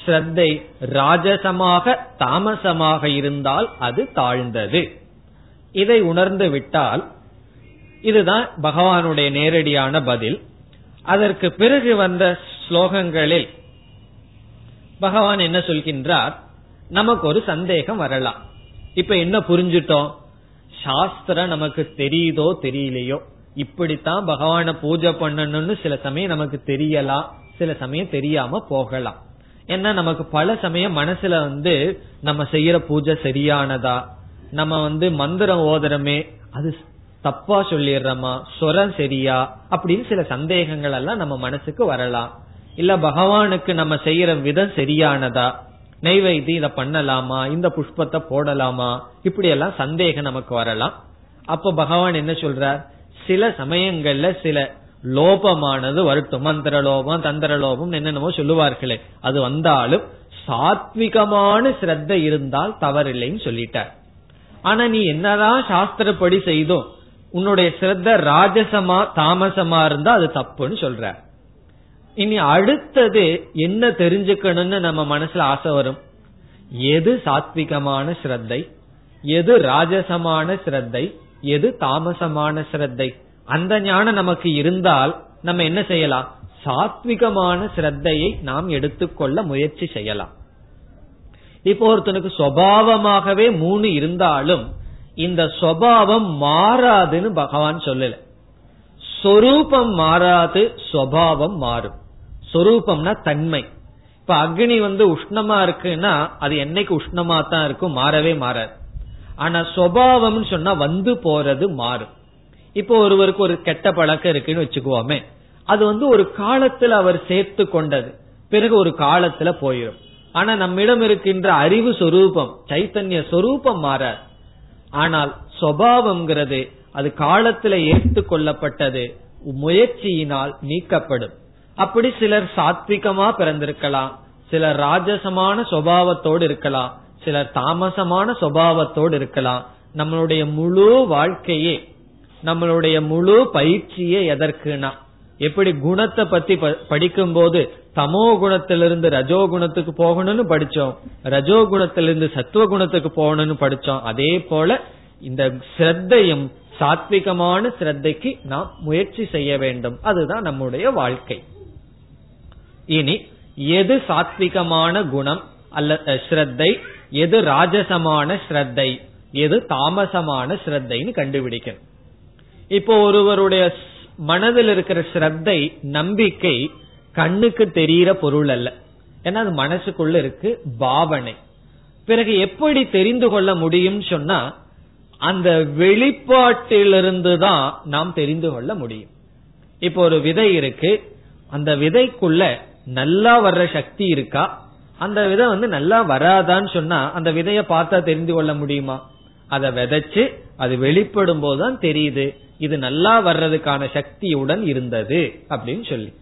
ஸ்ரத்தை ராஜசமாக தாமசமாக இருந்தால் அது தாழ்ந்தது. இதை உணர்ந்து விட்டால் இதுதான் பகவானுடைய நேரடியான பதில். அதற்கு பிறகு வந்த ஸ்லோகங்களில் பகவான் என்ன சொல்கின்றார்? நமக்கு ஒரு சந்தேகம் வரலாம். இப்ப என்ன புரிஞ்சிட்டோம்? சாஸ்திரம் நமக்கு தெரியுதோ தெரியலையோ? இப்படித்தான் பகவான பூஜை பண்ணணும்னு சில சமயம் நமக்கு தெரியலாம். சில சமயம் தெரியாம போகலாம். ஏன்னா நமக்கு பல சமயம் மனசுல வந்து நம்ம செய்யற பூஜை சரியானதா? நம்ம வந்து மந்திரம் ஓதுறமே அது தப்பா சொல்லிடுறோமா? சொரம் சரியா? அப்படின்னு சில சந்தேகங்கள் எல்லாம் நம்ம மனசுக்கு வரலாம். இல்ல பகவானுக்கு நம்ம செய்யற விதம் சரியானதா? நெய்வைத்தி இத பண்ணலாமா? இந்த புஷ்பத்தை போடலாமா? இப்படி எல்லாம் சந்தேகம் நமக்கு வரலாம். அப்ப பகவான் என்ன சொல்றார்? சில சமயங்கள்ல சில லோபமானது வரட்டும் மந்திர லோபம் தந்திர லோபம் என்னென்னமோ சொல்லுவார்களே. அது வந்தாலும் சாத்விகமான ஸ்ரத்த இருந்தால் தவறில்லைன்னு சொல்லிட்டார். ஆனா நீ என்னதான் சாஸ்திரப்படி செய்தோம் உன்னுடைய சிரத்த ராஜசமா தாமசமா இருந்தா அது தப்புன்னு சொல்ற. இனி அடுத்தது என்ன தெரிஞ்சுக்கணும்னு நம்ம மனசுல ஆசை வரும்? எது சாத்விகமான ஸ்ரத்தை எது ராஜசமான ஸ்ரத்தை எது தாமசமான ஸ்ரத்தை அந்த ஞானம் நமக்கு இருந்தால் நம்ம என்ன செய்யலாம்? சாத்விகமான ஸ்ரத்தையை நாம் எடுத்துக்கொள்ள முயற்சி செய்யலாம். இப்போ ஒருத்தனுக்கு சுவாவமாகவே மூணு இருந்தாலும் இந்த சுவாவம் மாறாதுன்னு பகவான் சொல்லல. சொரூபம் மாறாது சுவாவம் மாறும். சொரூபம்னா தன்மை. இப்ப அக்னி வந்து உஷ்ணமா இருக்குன்னா அது என்னைக்கு உஷ்ணமா தான் இருக்கும் மாறவே மாறாது. ஆனா சுவாவம்னு சொன்னா வந்து போறது மாறும். இப்போ ஒருவருக்கு ஒரு கெட்ட பழக்கம் இருக்குன்னு வச்சுக்குவோமே அது வந்து ஒரு காலத்துல அவர் சேர்த்து கொண்டது. பிறகு ஒரு காலத்துல போயிடும் ஆனா நம்மிடம் இருக்கின்ற அறிவு சொரூபம் சைத்தன்ய சொரூபம் மாறாது. ஆனால் சுவாவம்ங்கிறது அது காலத்துல ஏற்றுக்கொள்ளப்பட்டது முயற்சியினால் நீக்கப்படும். அப்படி சிலர் சாத்விகமா பிறந்திருக்கலாம். சிலர் ராஜசமான சுவாவத்தோடு இருக்கலாம். சிலர் தாமசமான சுவாவத்தோடு இருக்கலாம். நம்மளுடைய முழு வாழ்க்கையே நம்மளுடைய முழு பயிற்சியே எதற்குனா எப்படி குணத்தை பத்தி படிக்கும் போது தமோ குணத்திலிருந்து ரஜோ குணத்துக்கு போகணும்னு படிச்சோம் ரஜோ குணத்திலிருந்து சத்துவ குணத்துக்கு போகணும்னு படிச்சோம் அதே போல இந்த ஸ்ரத்தையும் சாத்விகமான ஸ்ரத்தைக்கு நாம் முயற்சி செய்ய வேண்டும். அதுதான் நம்முடைய வாழ்க்கை. இனி எது சாத்விகமான குணம் அல்ல ஸ்ரத்தை எது ராஜசமான ஸ்ரத்தை எது தாமசமான ஸ்ரத்தைன்னு கண்டுபிடிக்கணும். இப்போ ஒருவருடைய மனதில் இருக்கிற ஸ்ரத்தை நம்பிக்கை கண்ணுக்கு தெரிகிற பொருள் அல்ல. ஏன்னா அது மனசுக்குள்ள இருக்கு பாவனை. பிறகு எப்படி தெரிந்து கொள்ள முடியும் சொன்னா அந்த வெளிப்பாட்டிலிருந்து தான் நாம் தெரிந்து கொள்ள முடியும். இப்போ ஒரு விதை இருக்கு அந்த விதைக்குள்ள நல்லா வர்ற சக்தி இருக்கா? அந்த விதை வந்து நல்லா வராதான்னு சொன்னா அந்த விதைய பார்த்தா தெரிந்து கொள்ள முடியுமா? அதை விதைச்சு அது வெளிப்படும் போதுதான் தெரியுது. இது நல்லா வர்றதுக்கான சக்தியுடன் இருந்தது அப்படின்னு சொல்லி.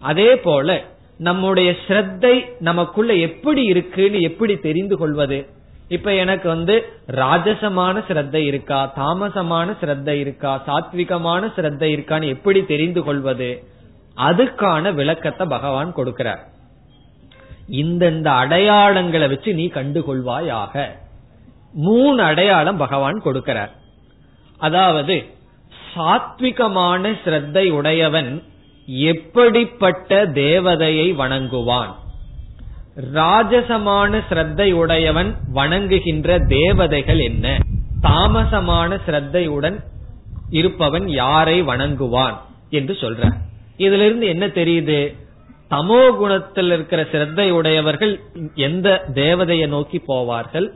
அதே போல நம்முடைய ஸ்ரத்தை நமக்குள்ள எப்படி இருக்குன்னு எப்படி தெரிந்து கொள்வது? இப்ப எனக்கு வந்து ராஜசமான ஸ்ரத்தை இருக்கா தாமசமான ஸ்ரத்தை இருக்கா சாத்விகமான ஸ்ரத்தை இருக்கான்னு எப்படி தெரிந்து கொள்வது? அதுக்கான விளக்கத்தை பகவான் கொடுக்கிறார். இந்தந்த அடையாளங்களை வச்சு நீ கண்டுகொள்வாயாக. மூணு அடையாளம் பகவான் கொடுக்கிறார். அதாவது சாத்விகமான ஸ்ரத்தை உடையவன் எப்படிப்பட்ட தேவதையை வணங்குவான்? ராஜசமான ஸ்ரத்தை உடையவன் வணங்குகின்ற தேவதைகள் என்ன? தாமசமான ஸ்ரத்தையுடன் இருப்பவன் யாரை வணங்குவான் என்று சொல்ற இதிலிருந்து என்ன தெரியுது? தமோ குணத்தில் இருக்கிற சிரத்தை உடையவர்கள் எந்த தேவதையை நோக்கி போவார்கள்?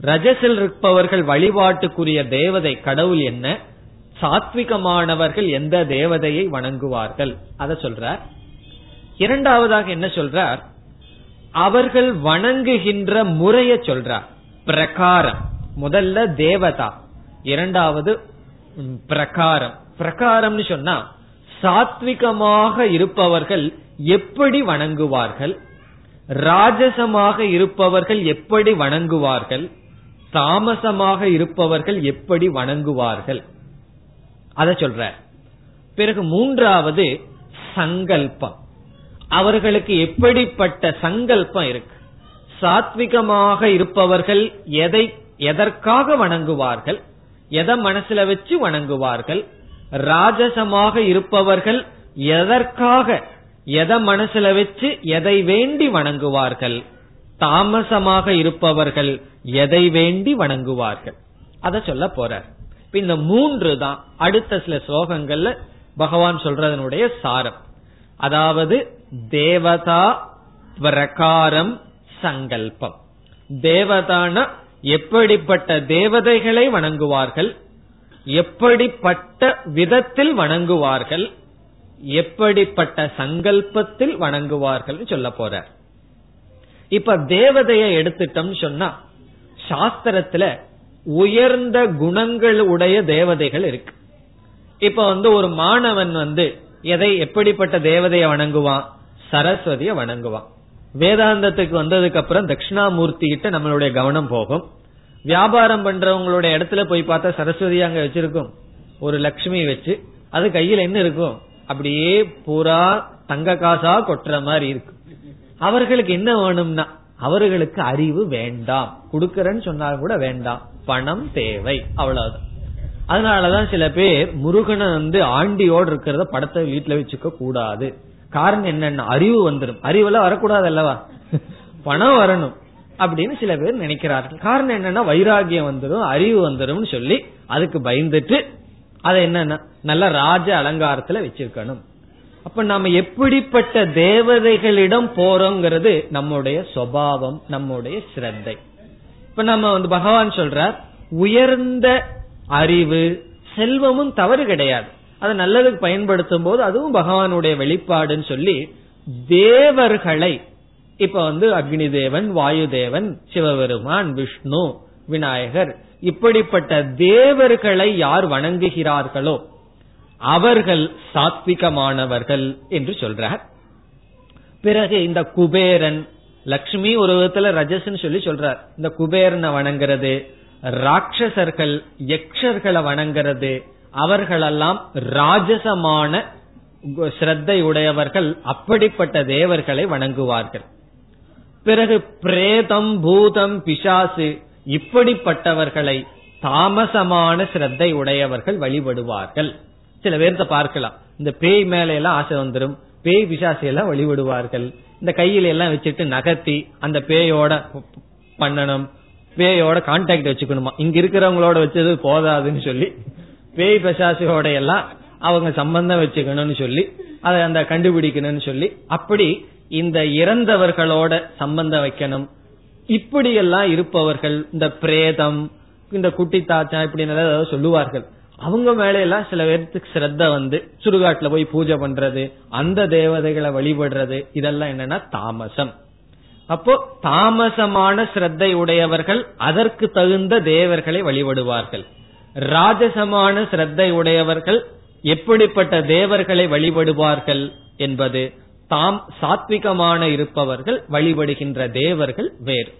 ரஜசில் இருப்பவர்கள் வழிபாட்டுக்குரிய தேவதை கடவுள் என்ன? சாத்விகமானவர்கள் எந்த தேவதையை வணங்குவார்கள்? அத சொல்றார். இரண்டாவதாக என்ன சொல்றார்? அவர்கள் வணங்குகின்ற முறைய சொல்றார். பிரகாரம். முதல்ல தேவதா. இரண்டாவது பிரகாரம். பிரகாரம்னு சொன்னா சாத்விகமாக இருப்பவர்கள் எப்படி வணங்குவார்கள்? ராஜசமாக இருப்பவர்கள் எப்படி வணங்குவார்கள்? தாமசமாக இருப்பவர்கள் எப்படி வணங்குவார்கள்? அத சொல்ற. பிறகு மூன்றாவது சங்கல்பம். அவர்களுக்கு எப்படிப்பட்ட சங்கல்பம் இருக்கு? சாத்விகமாக இருப்பவர்கள் எதை எதற்காக வணங்குவார்கள்? எதை மனசுல வச்சு வணங்குவார்கள்? ராஜசமாக இருப்பவர்கள் எதற்காக எதை மனசுல வச்சு எதை வேண்டி வணங்குவார்கள்? தாமசமாக இருப்பவர்கள் எதை வேண்டி வணங்குவார்கள்? அத சொல்ல போறார். இந்த மூன்று தான் அடுத்த சில ஸ்லோகங்கள்ல பகவான் சொல்றதனுடைய சாரம். அதாவது தேவதா பிரகாரம் சங்கல்பம். தேவதான எப்படிப்பட்ட தேவதைகளை வணங்குவார்கள்? எப்படிப்பட்ட விதத்தில் வணங்குவார்கள்? எப்படிப்பட்ட சங்கல்பத்தில் வணங்குவார்கள் சொல்ல போற இப்ப தேவதைய எடுத்துட்டோம் சொன்னா சாஸ்திரத்துல உயர்ந்த குணங்கள் உடைய தேவதைகள் இருக்கு. இப்ப வந்து ஒரு மாணவன் வந்து எதை எப்படிப்பட்ட தேவதைய வணங்குவான்? சரஸ்வதிய வணங்குவான். வேதாந்தத்துக்கு வந்ததுக்கு அப்புறம் தட்சிணாமூர்த்தி கிட்ட நம்மளுடைய கவனம் போகும். வியாபாரம் பண்றவங்களுடைய இடத்துல போய் பார்த்தா சரஸ்வதி அங்க வச்சிருக்கும். ஒரு லட்சுமி வச்சு அது கையில என்ன இருக்கும்? அப்படியே பூரா தங்க காசா கொட்டுற மாதிரி இருக்கு. அவர்களுக்கு என்ன வேணும்னா அவர்களுக்கு அறிவு வேண்டாம். கொடுக்கறன்னு சொன்னாலும் கூட வேண்டாம். பணம் தேவை. அவ்வளவுதான். அதனாலதான் சில பேர் முருகனை வந்து ஆண்டியோடு இருக்கிறத படத்தை வீட்டுல வச்சுக்க கூடாது. காரணம் என்னன்னா அறிவு வந்துடும் அறிவெல்லாம் வரக்கூடாது அல்லவா? பணம் வரணும் அப்படின்னு சில பேர் நினைக்கிறார்கள். காரணம் என்னன்னா வைராகியம் வந்துடும் அறிவு வந்துடும் சொல்லி அதுக்கு பயந்துட்டு அதை என்னன்னா நல்ல ராஜ அலங்காரத்துல வச்சிருக்கணும். அப்ப நாம எப்படிப்பட்ட தேவதைகளிடம் போறோங்கிறது நம்முடைய சுவாவம் நம்முடைய ஸ்ரத்தை. இப்ப நம்ம வந்து பகவான் சொல்றார் உயர்ந்த அறிவு செல்வமும் தவறு கிடையாது. அதை நல்லதுக்கு பயன்படுத்தும் போது அதுவும் பகவானுடைய வெளிப்பாடுன்னு சொல்லி தேவர்களை இப்ப வந்து அக்னி தேவன் வாயு தேவன் சிவபெருமான் விஷ்ணு விநாயகர் இப்படிப்பட்ட தேவர்களை யார் வணங்குகிறார்களோ அவர்கள் சாத்விகமானவர்கள் என்று சொல்றார். பிறகு இந்த குபேரன் லக்ஷ்மி ஒரு விதத்துல ரஜஸ்ன்னு சொல்லி சொல்றார். இந்த குபேரனை வணங்குறது ராட்சசர்கள் யக்ஷர்களை வணங்குறது அவர்களெல்லாம் ராஜசமான ஸ்ரத்தை உடையவர்கள் அப்படிப்பட்ட தேவர்களை வணங்குவார்கள். பிறகு பிரேதம் பூதம் பிசாசு இப்படிப்பட்டவர்களை தாமசமான ஸ்ரத்தை உடையவர்கள் வழிபடுவார்கள். சில பேர்த்த பார்க்கலாம். இந்த பேய் மேல எல்லாம் ஆசை வந்துடும் பேய் பிசாசி எல்லாம் வழிபடுவார்கள் இந்த கையில எல்லாம் வச்சுட்டு நகர்த்தி அந்த பேயோட பண்ணணும். பேயோட கான்டாக்ட் வச்சுக்கணுமா? இங்க இருக்கிறவங்களோட வச்சது போதாதுன்னு சொல்லி பேய் பிசாசியோட எல்லாம் அவங்க சம்பந்தம் வச்சுக்கணும்னு சொல்லி அதை அந்த கண்டுபிடிக்கணும்னு சொல்லி அப்படி இந்த இறந்தவர்களோட சம்பந்தம் வைக்கணும். இப்படியெல்லாம் இருப்பவர்கள் இந்த பிரேதம் இந்த குட்டி தாச்சா இப்படி ஏதாவது சொல்லுவார்கள். அவங்க மேலையெல்லாம் சில பேர்த்துக்கு ஸ்ரத்த வந்து சுடுகாட்டுல போய் பூஜை பண்றது அந்த தேவதைகளை வழிபடுறது இதெல்லாம் என்னன்னா தாமசம். அப்போ தாமசமான ஸ்ரத்தை உடையவர்கள் அதற்கு தகுந்த தேவர்களை வழிபடுவார்கள். ராஜசமான ஸ்ரத்தை உடையவர்கள் எப்படிப்பட்ட தேவர்களை வழிபடுவார்கள் என்பது தாம் சாத்விகமான இருப்பவர்கள் வழிபடுகின்ற தேவர்கள் வேறு.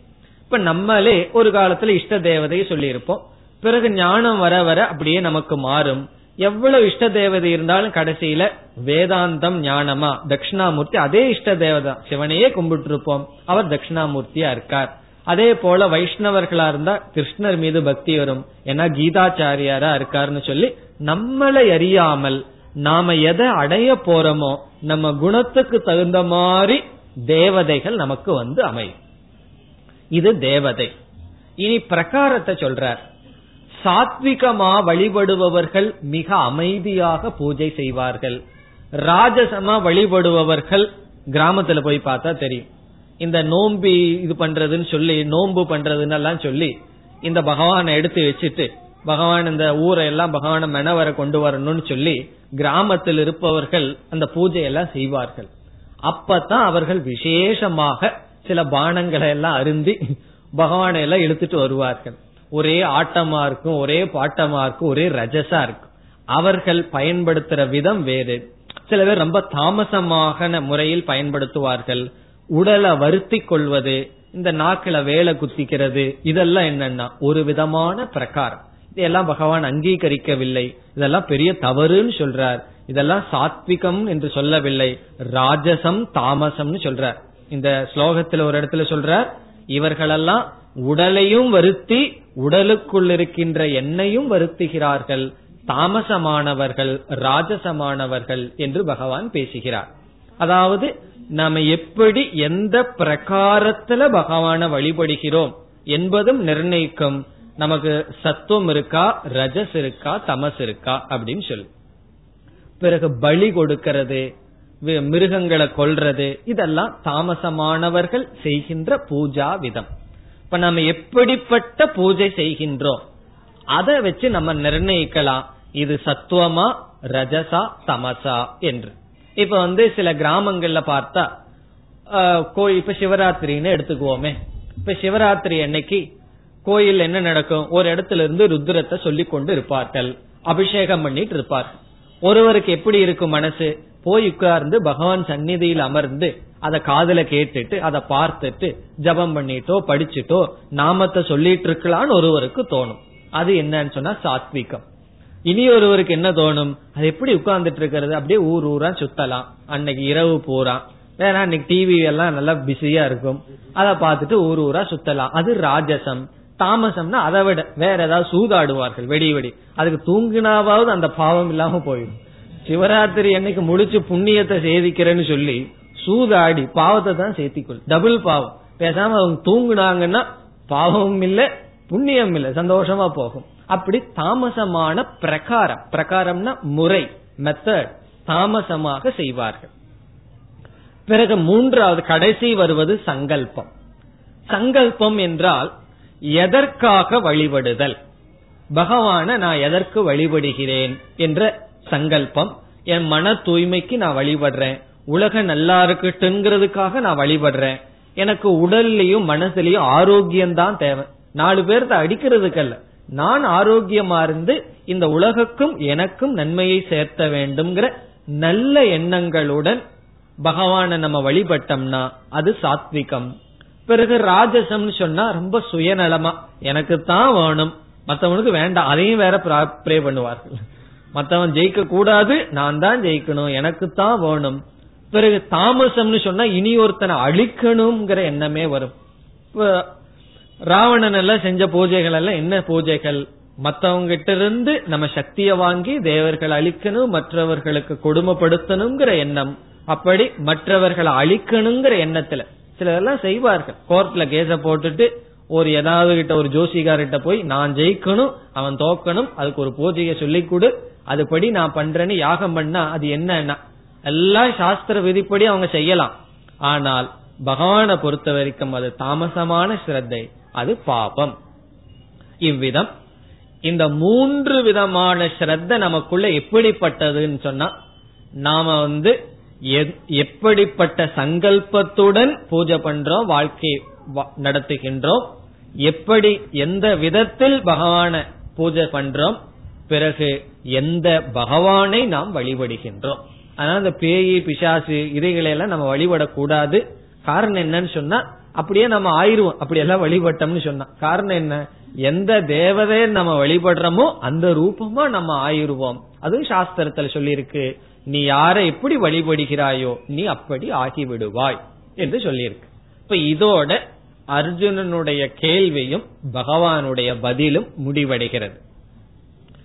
இப்ப நம்மளே ஒரு காலத்துல இஷ்ட தேவதையை சொல்லியிருப்போம். இருப்போம் பிறகு ஞானம் வர வர அப்படியே நமக்கு மாறும். எவ்வளவு இஷ்ட தேவதை இருந்தாலும் கடைசியில வேதாந்தம் ஞானமா தட்சிணாமூர்த்தி அதே இஷ்ட தேவதா. சிவனையே கும்பிட்டு இருப்போம் அவர் தட்சிணாமூர்த்தியா இருக்கார். அதே போல வைஷ்ணவர்களா இருந்தா கிருஷ்ணர் மீது பக்தி வரும். ஏன்னா கீதாச்சாரியாரா இருக்காருன்னு சொல்லி நம்மளை அறியாமல் நாம எதை அடைய போறோமோ நம்ம குணத்துக்கு தகுந்த மாதிரி தேவதைகள் நமக்கு வந்து அமையும். இது தேவதை. இனி பிரகாரத்தை சொல்றார். சாத்விகமா வழிபடுபவர்கள் மிக அமைதியாக பூஜை செய்வார்கள். ராஜசமா வழிபடுபவர்கள் கிராமத்துல போய் பார்த்தா தெரியும். இந்த நோம்பி இது பண்றதுன்னு சொல்லி நோன்பு பண்றதுன்னு எல்லாம் சொல்லி இந்த பகவானை எடுத்து வச்சுட்டு பகவான் இந்த ஊரை எல்லாம் பகவான மெனவரை கொண்டு வரணும்னு சொல்லி கிராமத்தில் இருப்பவர்கள் அந்த பூஜையெல்லாம் செய்வார்கள். அப்பதான் அவர்கள் விசேஷமாக சில பானங்களை எல்லாம் அருந்தி பகவானை எல்லாம் இழுத்துட்டு வருவார்கள். ஒரே ஆட்டமா இருக்கும் ஒரே பாட்டமா இருக்கும் ஒரே ரஜசா இருக்கும். அவர்கள் பயன்படுத்துற விதம் வேறு. சில பேர் ரொம்ப தாமசமாக முறையில் பயன்படுத்துவார்கள். உடலை வருத்தி கொள்வது இந்த நாக்கில வேலை குத்திக்கிறது இதெல்லாம் என்னன்னா ஒரு விதமான பிரகாரம். இதெல்லாம் பகவான் அங்கீகரிக்கவில்லை. இதெல்லாம் பெரிய தவறுன்னு சொல்றார். இதெல்லாம் சாத்விகம் என்று சொல்லவில்லை. ராஜசம் தாமசம்னு சொல்றார். இந்த ஸ்லோகத்துல ஒரு இடத்துல சொல்றார் இவர்களெல்லாம் உடலையும் வருத்தி உடலுக்குள் இருக்கின்ற எண்ணையும் வருத்துகிறார்கள். தாமசமானவர்கள் ராஜசமானவர்கள் என்று பகவான் பேசுகிறார். அதாவது நாம எப்படி எந்த பிரகாரத்துல பகவான வழிபடுகிறோம் என்பதும் நிர்ணயிக்கும். நமக்கு சத்துவம் இருக்கா ரஜஸ் இருக்கா தமஸ் இருக்கா அப்படின்னு சொல்லு. பிறகு பலி கொடுக்கிறது மிருகங்களை கொல்றது இதெல்லாம் தாமசமானவர்கள் செய்கின்ற பூஜா விதம். இப்ப நம்ம எப்படிப்பட்ட பூஜை செய்கின்றோம்? அதை வச்சு நம்ம நிர்ணயிக்கலாம். இது சத்துவமா ரஜசா தமசா என்று. இப்ப வந்து சில கிராமங்கள்ல பார்த்தா கோயில் இப்ப சிவராத்திரின்னு எடுத்துக்குவோமே. இப்ப சிவராத்திரி அன்னைக்கு கோயில் என்ன நடக்கும்? ஒரு இடத்துல இருந்து ருத்ரத்தை சொல்லி கொண்டு இருப்பார்கள். அபிஷேகம் பண்ணிட்டு இருப்பார்கள். ஒருவருக்கு எப்படி இருக்கும் மனசு? போய் உட்கார்ந்து பகவான் சந்நிதியில் அமர்ந்து அதை காதல கேட்டுட்டு அதை பார்த்துட்டு ஜபம் பண்ணிட்டோ படிச்சுட்டோ நாமத்தை சொல்லிட்டு இருக்கலாம்னு ஒருவருக்கு தோணும். அது என்னன்னு சொன்னா சாத்விகம். இனி ஒருவருக்கு என்ன தோணும்? அது எப்படி உட்கார்ந்துட்டு இருக்கிறது? அப்படியே ஊர் ஊரா சுத்தலாம். அன்னைக்கு இரவு பூரா. வேற அன்னைக்கு டிவி எல்லாம் நல்லா பிஸியா இருக்கும். அதை பார்த்துட்டு ஊர் ஊரா சுத்தலாம். அது ராஜசம். தாமசம்னா அதை விட வேற ஏதாவது சூதாடுவார்கள் வெடி வெடி. அதுக்கு தூங்கினாவது அந்த பாவம் இல்லாம போயிடும். சிவராத்திரி என்னைக்கு முடிச்சு புண்ணியத்தை சேதிக்கிறேன்னு சொல்லி சூதாடி பாவத்தை தான் சேர்த்திக்கொள். டபுள் பாவம். பேசாம அவங்க தூங்குனாங்கன்னா பாவமும் இல்ல புண்ணியம் இல்ல சந்தோஷமா போகும். அப்படி தாமசமான பிரகாரம். பிரகாரம்னா முறை மெத்தட் தாமசமாக செய்வார்கள். பிறகு மூன்றாவது கடைசி வருவது சங்கல்பம். சங்கல்பம் என்றால் எதற்காக வழிபடுதல்? பகவான நான் எதற்கு வழிபடுகிறேன்? என்ற சங்கல்பம். என் மன தூய்மைக்கு நான் வழிபடுறேன். உலக நல்லா இருக்கட்டுங்கிறதுக்காக நான் வழிபடுறேன். எனக்கு உடல்லையும் மனசுலயும் ஆரோக்கியம் தான் தேவை. நாலு பேர்த்த அடிக்கிறதுக்கல்ல. நான் ஆரோக்கியமா இருந்து இந்த உலகுக்கும் எனக்கும் நன்மையை சேர்த்த வேண்டும்ங்கிற நல்ல எண்ணங்களுடன் பகவான நம்ம வழிபட்டோம்னா அது சாத்விகம். பிறகு ராஜசம்னு சொன்னா ரொம்ப சுயநலமா எனக்கு தான் வேணும். மத்தவனுக்கு வேண்டாம். அதையும் வேற ப்ரே பண்ணுவார்கள். மத்தவன் ஜெயிக்க கூடாது நான் தான் ஜெயிக்கணும். எனக்கு தான் வேணும். பிறகு தாமசம்னு சொன்னா இனி ஒருத்தனை அழிக்கணுங்கிற எண்ணமே வரும். ராவணன் எல்லாம் செஞ்ச பூஜைகள் எல்லாம் என்ன பூஜைகள்? மத்தவங்க கிட்ட இருந்து நம்ம சக்திய வாங்கி தேவர்கள் அழிக்கணும் மற்றவர்களுக்கு கொடுமைப்படுத்தணுங்கிற எண்ணம். அப்படி மற்றவர்களை அழிக்கணுங்கிற எண்ணத்துல சிலதெல்லாம் செய்வார்கள். கோர்ட்ல கேஸ போட்டுட்டு ஒரு ஏதாவது கிட்ட ஒரு ஜோசிகார்கிட்ட போய் நான் ஜெயிக்கணும் அவன் தோக்கணும் அதுக்கு ஒரு பூஜையை சொல்லி கொடு அதுபடி நான் பண்றேன்னு யாகம் பண்ணா அது என்னன்னா எல்லாம் சாஸ்திர விதிப்படி அவங்க செய்யலாம். ஆனால் பகவானை பொறுத்த வரைக்கும் அது தாமசமான ஸ்ரத்தை அது பாபம். இவ்விதம் இந்த மூன்று விதமான ஸ்ரத்த நமக்குள்ள எப்படிப்பட்டதுன்னு சொன்னா நாம வந்து எப்படிப்பட்ட சங்கல்பத்துடன் பூஜை பண்றோம் வாழ்க்கை நடத்துகின்றோம் எப்படி எந்த விதத்தில் பகவான பூஜை பண்றோம் பிறகு எந்த பகவானை நாம் வழிபடுகின்றோம். அதனால அந்த பேயி பிசாசு இதைகளை எல்லாம் நம்ம வழிபடக்கூடாது. காரணம் என்னன்னு சொன்னா அப்படியே நம்ம ஆயிருவோம் அப்படி எல்லாம் வழிபட்டோம்னு சொன்னா. காரணம் என்ன? எந்த தேவதையை நம்ம வழிபடுறோமோ அந்த ரூபமா நம்ம ஆயிருவோம் அதுவும் சாஸ்திரத்துல சொல்லியிருக்கு. நீ யாரை எப்படி வழிபடுகிறாயோ நீ அப்படி ஆகிவிடுவாய் என்று சொல்லியிருக்கு. இப்ப இதோட அர்ஜுனனுடைய கேள்வியும் பகவானுடைய பதிலும் முடிவடைகிறது.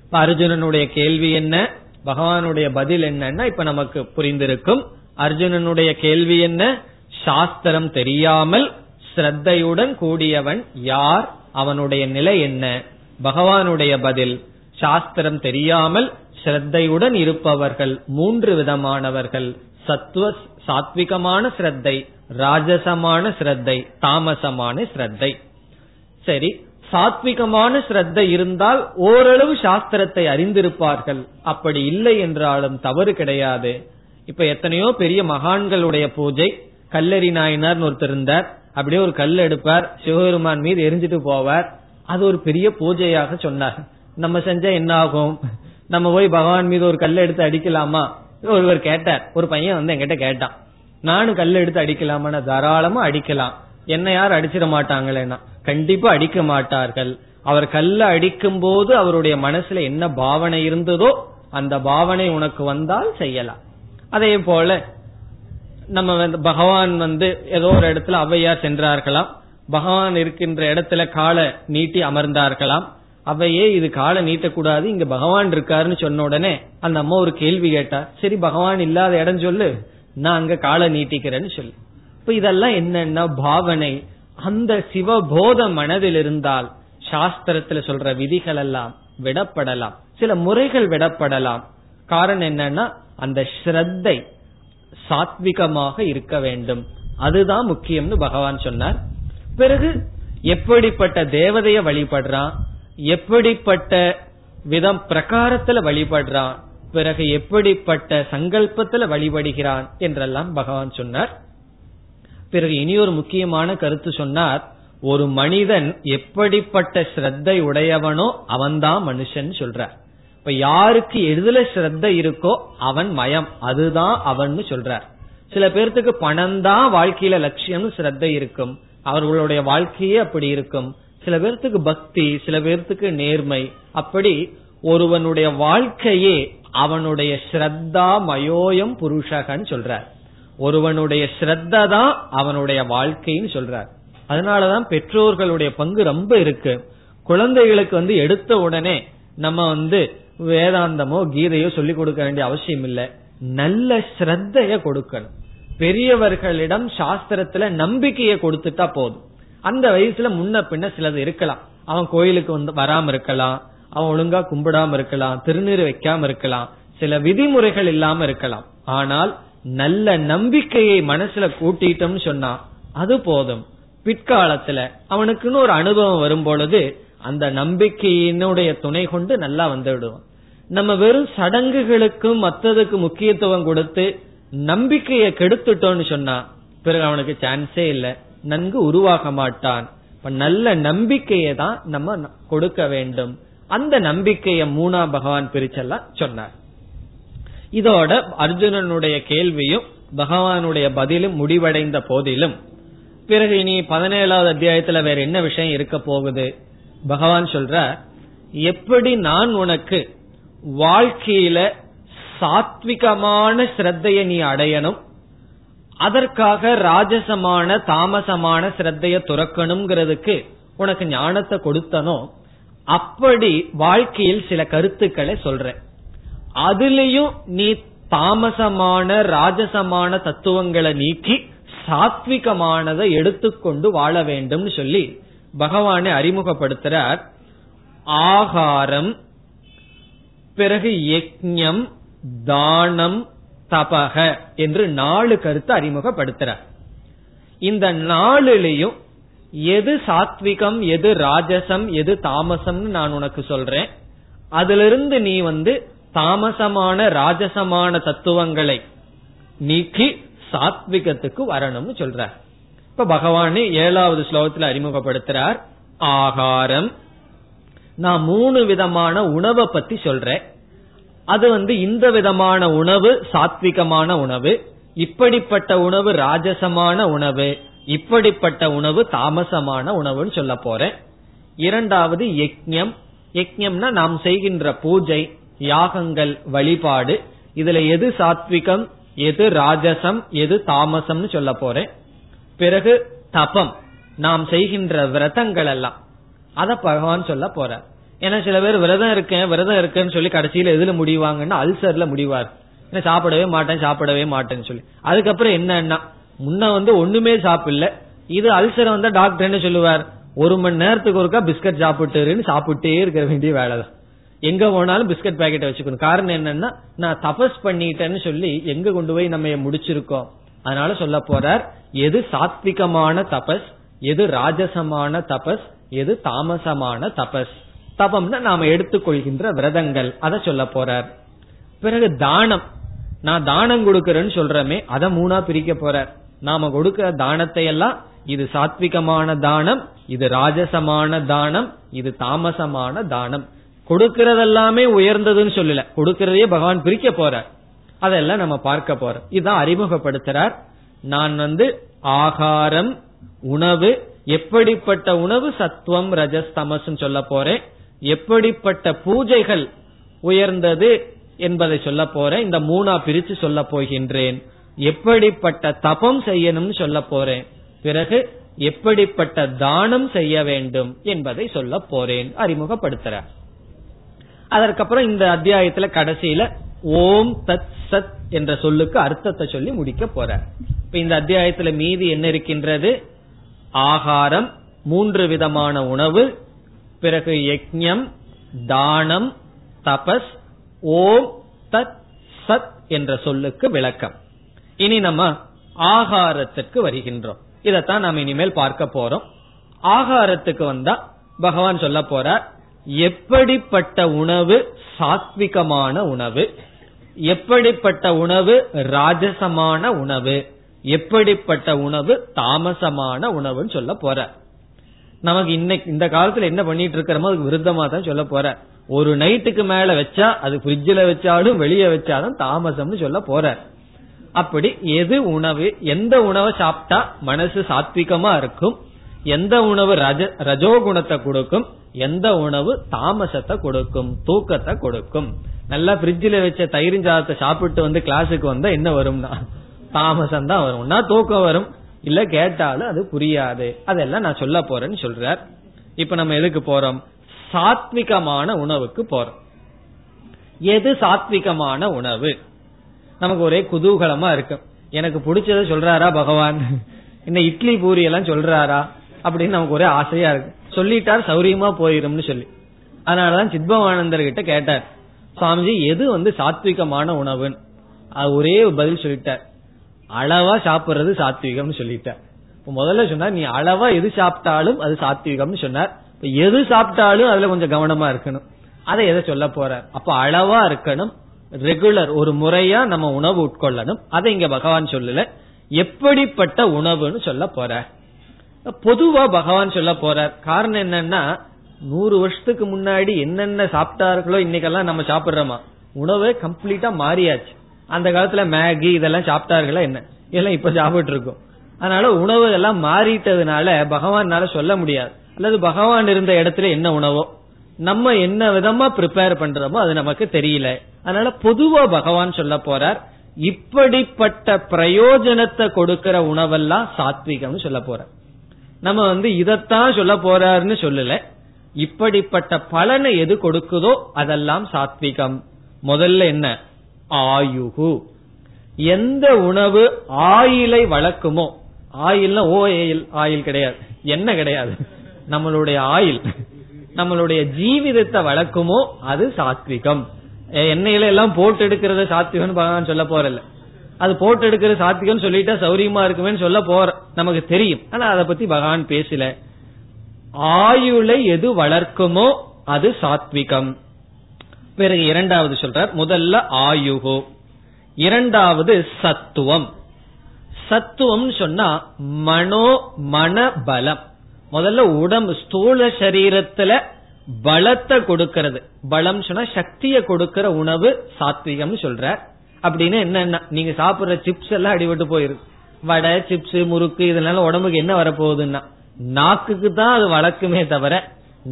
இப்ப அர்ஜுனனுடைய கேள்வி என்ன? பகவானுடைய பதில் என்னன்னா இப்ப நமக்கு புரிந்திருக்கும். அர்ஜுனனுடைய கேள்வி என்ன? சாஸ்திரம் தெரியாமல் ஸ்ரத்தையுடன் கூடியவன் யார்? அவனுடைய நிலை என்ன? பகவானுடைய பதில் சாஸ்திரம் தெரியாமல் ஸ்ரத்தையுடன் இருப்பவர்கள் மூன்று விதமானவர்கள். சத்துவ சாத்விகமான ஸ்ரத்தை ராஜசமான ஸ்ரத்தை தாமசமான ஸ்ரத்தை. சரி சாத்விகமான ஸ்ரத்த இருந்தால் ஓரளவு சாஸ்திரத்தை அறிந்திருப்பார்கள். அப்படி இல்லை என்றாலும் தவறு கிடையாது. இப்ப எத்தனையோ பெரிய மகான்களுடைய பூஜை கல்லறி நாயினார் ஒருத்தர் இருந்தார். அப்படியே ஒரு கல் எடுப்பார் சிவபெருமான் மீது எரிஞ்சிட்டு போவார். அது ஒரு பெரிய பூஜையாக சொன்னார். நம்ம செஞ்சா என்ன ஆகும் நம்ம போய் பகவான் மீது ஒரு கல் எடுத்து அடிக்கலாமா? ஒருவர் கேட்டார். ஒரு பையன் வந்து என்கிட்ட கேட்டான். நானும் கல் எடுத்து அடிக்கலாமா தாராளமா அடிக்கலாம். என்ன யார் அடிச்சிட மாட்டாங்களேனா கண்டிப்பா அடிக்க மாட்டார்கள். அவர் கல்ல அடிக்கும் போது அவருடைய மனசுல என்ன பாவனை இருந்ததோ அந்த பாவனை உனக்கு வந்தால் செய்யலாம். அதே போல நம்ம வந்து பகவான் வந்து ஏதோ ஒரு இடத்துல அவையார் சென்றார்களாம். பகவான் இருக்கின்ற இடத்துல காலை நீட்டி அமர்ந்தார்களாம். அவையே இது காலை நீட்டக்கூடாது இங்க பகவான் இருக்காருன்னு சொன்ன உடனே அந்த அம்மா ஒரு கேள்வி கேட்டா சரி பகவான் இல்லாத இடம் சொல்லு. நான் அங்க காலை நீட்டிக்கிறேன்னு சொல்லு. இப்ப இதெல்லாம் என்னன்னா பாவனை. அந்த சிவபோத மனதில் இருந்தால் சாஸ்திரத்துல சொல்ற விதிகள் எல்லாம் விடப்படலாம். சில முறைகள் விடப்படலாம். காரணம் என்னன்னா அந்த ஸ்ரத்தை சாத்விகமாக இருக்க வேண்டும். அதுதான் முக்கியம்னு பகவான் சொன்னார். பிறகு எப்படிப்பட்ட தேவதைய வழிபடுறான்? எப்படிப்பட்ட விதம் பிரகாரத்துல வழிபடுறான்? பிறகு எப்படிப்பட்ட சங்கல்பத்துல வழிபடுகிறான்? என்றெல்லாம் பகவான் சொன்னார். பிறகு இனி ஒரு முக்கியமான கருத்து சொன்னார் ஒரு மனிதன் எப்படிப்பட்ட ஸ்ரத்தை உடையவனோ அவன்தான் மனுஷன் சொல்றார். இப்ப யாருக்கு எதுல ஸ்ரத்த இருக்கோ அவன் மயம் அதுதான் அவன் சொல்றார். சில பேர்த்துக்கு பணம் தான் வாழ்க்கையில லட்சியம் ஸ்ரத்த இருக்கும் அவர்களுடைய வாழ்க்கையே அப்படி இருக்கும். சில பேர்த்துக்கு பக்தி சில பேர்த்துக்கு நேர்மை அப்படி ஒருவனுடைய வாழ்க்கையே அவனுடைய ஸ்ரத்தா மயோயம் புருஷகன் சொல்றார். ஒருவனுடைய ஸ்ரத்த தான் அவனுடைய வாழ்க்கைன்னு சொல்றார். அதனாலதான் பெற்றோர்களுடைய பங்கு ரொம்ப இருக்கு. குழந்தைகளுக்கு வந்து எடுத்த உடனே நம்ம வந்து வேதாந்தமோ கீதையோ சொல்லிக் கொடுக்க வேண்டிய அவசியம் இல்ல. நல்ல ஸ்ரத்தைய கொடுக்கணும். பெரியவர்களிடம் சாஸ்திரத்துல நம்பிக்கையை கொடுத்துட்டா போதும். அந்த வயசுல முன்ன பின்ன சிலது இருக்கலாம். அவன் கோயிலுக்கு வந்து வராம இருக்கலாம். அவன் ஒழுங்கா கும்பிடாம இருக்கலாம். திருநீர் வைக்காம இருக்கலாம். சில விதிமுறைகள் இல்லாம இருக்கலாம். ஆனால் நல்ல நம்பிக்கையை மனசுல கூட்டிட்டோம்னு சொன்னா அது போதும். பிற்காலத்துல அவனுக்குன்னு ஒரு அனுபவம் வரும் பொழுது அந்த நம்பிக்கையினுடைய துணை கொண்டு நல்லா வந்துவிடுவான் நம்ம வெறும் சடங்குகளுக்கும் மற்றதுக்கு முக்கியத்துவம் கொடுத்து நம்பிக்கையை கெடுத்துட்டோம்னு சொன்னா பிறகு அவனுக்கு சான்ஸே இல்லை. நன்கு உருவாக மாட்டான். நல்ல நம்பிக்கையை தான் நம்ம கொடுக்க வேண்டும். அந்த நம்பிக்கையை மூணா பகவான் பிரிச்செல்லாம் சொன்னார். இதோட அர்ஜுனனுடைய கேள்வியும் பகவானுடைய பதிலும் முடிவடைந்த போதிலும் பிறகு இனி பதினேழாவது அத்தியாயத்துல வேற என்ன விஷயம் இருக்க போகுது? பகவான் சொல்ற எப்படி நான் உனக்கு வாழ்க்கையில சாத்விகமான ஸ்ரத்தைய நீ அடையணும் அதற்காக ராஜசமான தாமசமான ஸ்ரத்தைய துறக்கணுங்கிறதுக்கு உனக்கு ஞானத்தை கொடுத்தனோ அப்படி வாழ்க்கையில் சில கருத்துக்களை சொல்றேன். அதுலயும் நீ தாமசமான ராஜசமான தத்துவங்களை நீக்கி சாத்விகமானதை எடுத்துக்கொண்டு வாழ வேண்டும் சொல்லி பகவானை அறிமுகப்படுத்துறார். ஆகாரம் பிறகு யஜ்யம் தானம் தபக என்று நாலு கருத்து அறிமுகப்படுத்துறார். இந்த நாளிலையும் எது சாத்விகம் எது ராஜசம் எது தாமசம்னு நான் உனக்கு சொல்றேன். அதிலிருந்து நீ வந்து தாமசமான ராஜசமான தத்துவங்களை நீக்கி சாத்விகத்துக்கு வரணும்னு சொல்றார். இப்ப பகவானே ஏழாவது ஸ்லோகத்தில் அறிமுகப்படுத்துறார். ஆகாரம். நான் மூணு விதமான உணவை பத்தி சொல்றேன். அது வந்து இந்த விதமான உணவு சாத்விகமான உணவு இப்படிப்பட்ட உணவு ராஜசமான உணவு இப்படிப்பட்ட உணவு தாமசமான உணவுன்னு சொல்ல போறேன். இரண்டாவது யக்ஞம். யக்ஞம்னா நாம் செய்கின்ற பூஜை யாகங்கள் வழிபாடு. இதுல எது சாத்விகம் எது ராஜசம் எது தாமசம்னு சொல்ல போறேன். பிறகு தபம். நாம் செய்கின்ற விரதங்கள் எல்லாம். அத பகவான் சொல்ல போற ஏன்னா சில பேர் விரதம் இருக்கேன் விரதம் இருக்கேன்னு சொல்லி கடைசியில எதுல முடிவாங்கன்னா அல்சர்ல முடிவார். சாப்பிடவே மாட்டேன் சாப்பிடவே மாட்டேன்னு சொல்லி. அதுக்கப்புறம் என்னன்னா முன்ன வந்து ஒண்ணுமே சாப்பிடல. இது அல்சர் வந்தா டாக்டர் என்ன சொல்லுவார். ஒரு மணி நேரத்துக்கு ஒருக்கா பிஸ்கட் சாப்பிட்டுருன்னு சாப்பிட்டே இருக்க வேண்டிய வேலை தான் எங்க போனாலும் பிஸ்கட் பாக்கெட்டை வச்சுக்கணும். காரணம் என்னன்னா நான் தபஸ் பண்ணிட்டேன்னு சொல்லி எங்க கொண்டு போய் நம்ம முடிச்சிருக்கோம். அதனால சொல்ல போறார் எது சாத்விகமான தபஸ் எது ராஜசமான தபஸ் எது தாமசமான தபஸ். தபம்னா நாம எடுத்துக்கொள்கின்ற விரதங்கள். அதை சொல்ல போறார். பிறகு தானம். நான் தானம் கொடுக்கறேன்னு சொல்றமே அதை மூணா பிரிக்க போறார். நாம கொடுக்கிற தானத்தை எல்லாம் இது சாத்விகமான தானம் இது ராஜசமான தானம் இது தாமசமான தானம். கொடுக்கறதெல்லாமே உயர்ந்ததுன்னு சொல்லல. கொடுக்கறதையே பகவான் பிரிக்க போறார். அதெல்லாம் நம்ம பார்க்க போறோம். இதுதான் அறிமுகப்படுத்துறார். நான் வந்து ஆகாரம் உணவு எப்படிப்பட்ட உணவு? சத்துவம் ரஜஸ் தமஸ் சொல்ல போறேன். எப்படிப்பட்ட பூஜைகள் உயர்ந்தது என்பதை சொல்ல போறேன். இந்த மூணா பிரிச்சு சொல்ல போகின்றேன். எப்படிப்பட்ட தபம் செய்யணும்னு சொல்ல போறேன். பிறகு எப்படிப்பட்ட தானம் செய்ய வேண்டும் என்பதை சொல்ல போறேன். அறிமுகப்படுத்துற அதற்கப்புறம் இந்த அத்தியாயத்துல கடைசியில ஓம் தத் சத் என்ற சொல்லுக்கு அர்த்தத்தை சொல்லி முடிக்க போற இப்ப இந்த அத்தியாயத்துல மீதி என்ன இருக்கின்றது? ஆகாரம் மூன்று விதமான உணவு பிறகு யக்ஞம் தானம் தபஸ் ஓம் தத் சத் என்ற சொல்லுக்கு விளக்கம். இனி நம்ம ஆகாரத்திற்கு வருகின்றோம். இதத்தான் நாம் இனிமேல் பார்க்க போறோம். ஆகாரத்துக்கு வந்தா பகவான் சொல்ல போறார் எப்படிப்பட்ட உணவு சாத்விகமான உணவு? எப்படிப்பட்ட உணவு ராஜசமான உணவு? எப்படிப்பட்ட உணவு தாமசமான உணவுன்னு சொல்ல போற. நமக்கு இன்னைக்கு இந்த காலத்துல என்ன பண்ணிட்டு இருக்கிறோமோ அதுக்கு விருத்தமா தான் சொல்ல போற. ஒரு நைட்டுக்கு மேல வச்சா அது ஃப்ரிட்ஜில் வச்சாலும் வெளியே வச்சாலும் தாமசம்னு சொல்ல போற. அப்படி எது உணவு எந்த உணவை சாப்பிட்டா மனசு சாத்விகமா இருக்கும்? எந்த உணவு ரஜ ரஜோகுணத்தை கொடுக்கும் எந்த உணவு தாமசத்தை கொடுக்கும் தூக்கத்தை கொடுக்கும். நல்லா பிரிட்ஜில வச்ச தயிர் சாதத்தை சாப்பிட்டு வந்து கிளாஸுக்கு வந்தா என்ன வரும்னா? தாமசம் தான் வரும்னா தூக்கம் வரும். இல்ல கேட்டாலும் அது புரியாது. அதெல்லாம் நான் சொல்ல போறேன்னு சொல்றார். இப்ப நம்ம எதுக்கு போறோம்? சாத்விகமான உணவுக்கு போறோம். எது சாத்விகமான உணவு? நமக்கு ஒரே குதூகலமா இருக்கும் எனக்கு பிடிச்சத சொல்றாரா பகவான்? இந்த இட்லி பூரி எல்லாம் சொல்றாரா? அப்படின்னு நமக்கு ஒரே ஆசையா இருக்கு. சொல்லிட்டார் சௌரியமா போயிரும்னு சொல்லி. அதனாலதான் சித்பவானந்தர் கிட்ட கேட்டார் சுவாமிஜி எது வந்து சாத்விகமான உணவுன்னு? ஒரே பதில் சொல்லிட்டார் அளவா சாப்பிடுறது சாத்விகம்னு சொல்லிட்டார். முதல்ல சொன்னார் நீ அளவா எது சாப்பிட்டாலும் அது சாத்விகம்னு சொன்னார். எது சாப்பிட்டாலும் அதுல கொஞ்சம் கவனமா இருக்கணும். அதை எதை சொல்ல போற அப்ப அளவா இருக்கணும் ரெகுலர் ஒரு முறையா நம்ம உணவு உட்கொள்ளணும். அதை இங்க பகவான் சொல்லல எப்படிப்பட்ட உணவுன்னு சொல்ல போற பொதுவா பகவான் சொல்ல போறார். காரணம் என்னன்னா நூறு வருஷத்துக்கு முன்னாடி என்னென்ன சாப்பிட்டார்களோ இன்னைக்கெல்லாம் நம்ம சாப்பிடுறோமா? உணவே கம்ப்ளீட்டா மாறியாச்சு. அந்த காலத்துல மேகி இதெல்லாம் சாப்பிட்டார்களா என்ன? இதெல்லாம் இப்ப சாப்பிட்டு இருக்கோம் அதனால உணவு எல்லாம் மாறிட்டதுனால பகவான்னால சொல்ல முடியாது. அல்லது பகவான் இருந்த இடத்துல என்ன உணவோ நம்ம என்ன விதமா ப்ரிப்பேர் பண்றோமோ அது நமக்கு தெரியல. அதனால பொதுவா பகவான் சொல்ல போறார் இப்படிப்பட்ட பிரயோஜனத்தை கொடுக்கிற உணவெல்லாம் சாத்விகம்னு சொல்ல போறார். நம்ம வந்து இதத்தான் சொல்ல போறாருன்னு சொல்லல. இப்படிப்பட்ட பலனை எது கொடுக்குதோ அதெல்லாம் சாத்விகம். முதல்ல என்ன? ஆயுகு. எந்த உணவு ஆயிலை வளர்க்குமோ ஆயில்னா ஓ ஏயில் ஆயில் கிடையாது. என்ன கிடையாது? நம்மளுடைய ஆயில். நம்மளுடைய ஜீவிதத்தை வளர்க்குமோ அது சாத்விகம். எண்ணெயில எல்லாம் போட்டு எடுக்கிறது சாத்விகம் பகவான் சொல்ல போறல அது போட்டு எடுக்கிறது சாத்விகம் சொல்லிட்டா சௌரியமா இருக்குமே சொல்ல போற நமக்கு தெரியும். ஆனா அதை பத்தி பகவான் பேசல. ஆயுளை எது வளர்க்குமோ அது சாத்விகம். பிறகு இரண்டாவது சொல்றார் முதல்ல ஆயுகோ. இரண்டாவது சத்துவம். சத்துவம் சொன்னா மனோ மன பலம் முதல்ல உடம்பு ஸ்தூல சரீரத்துல பலத்தை கொடுக்கிறது. பலம் சொன்னா சக்தியை கொடுக்கிற உணவு சாத்விகம் சொல்ற அப்படின்னு என்ன நீங்க சாப்பிடுற சிப்ஸ் எல்லாம் அடிபட்டு போயிருக்கு. வடை சிப்ஸ் முறுக்கு இதனால உடம்புக்கு என்ன வரப்போகுதுன்னா நாக்குக்கு தான் அது வளர்க்குமே தவிர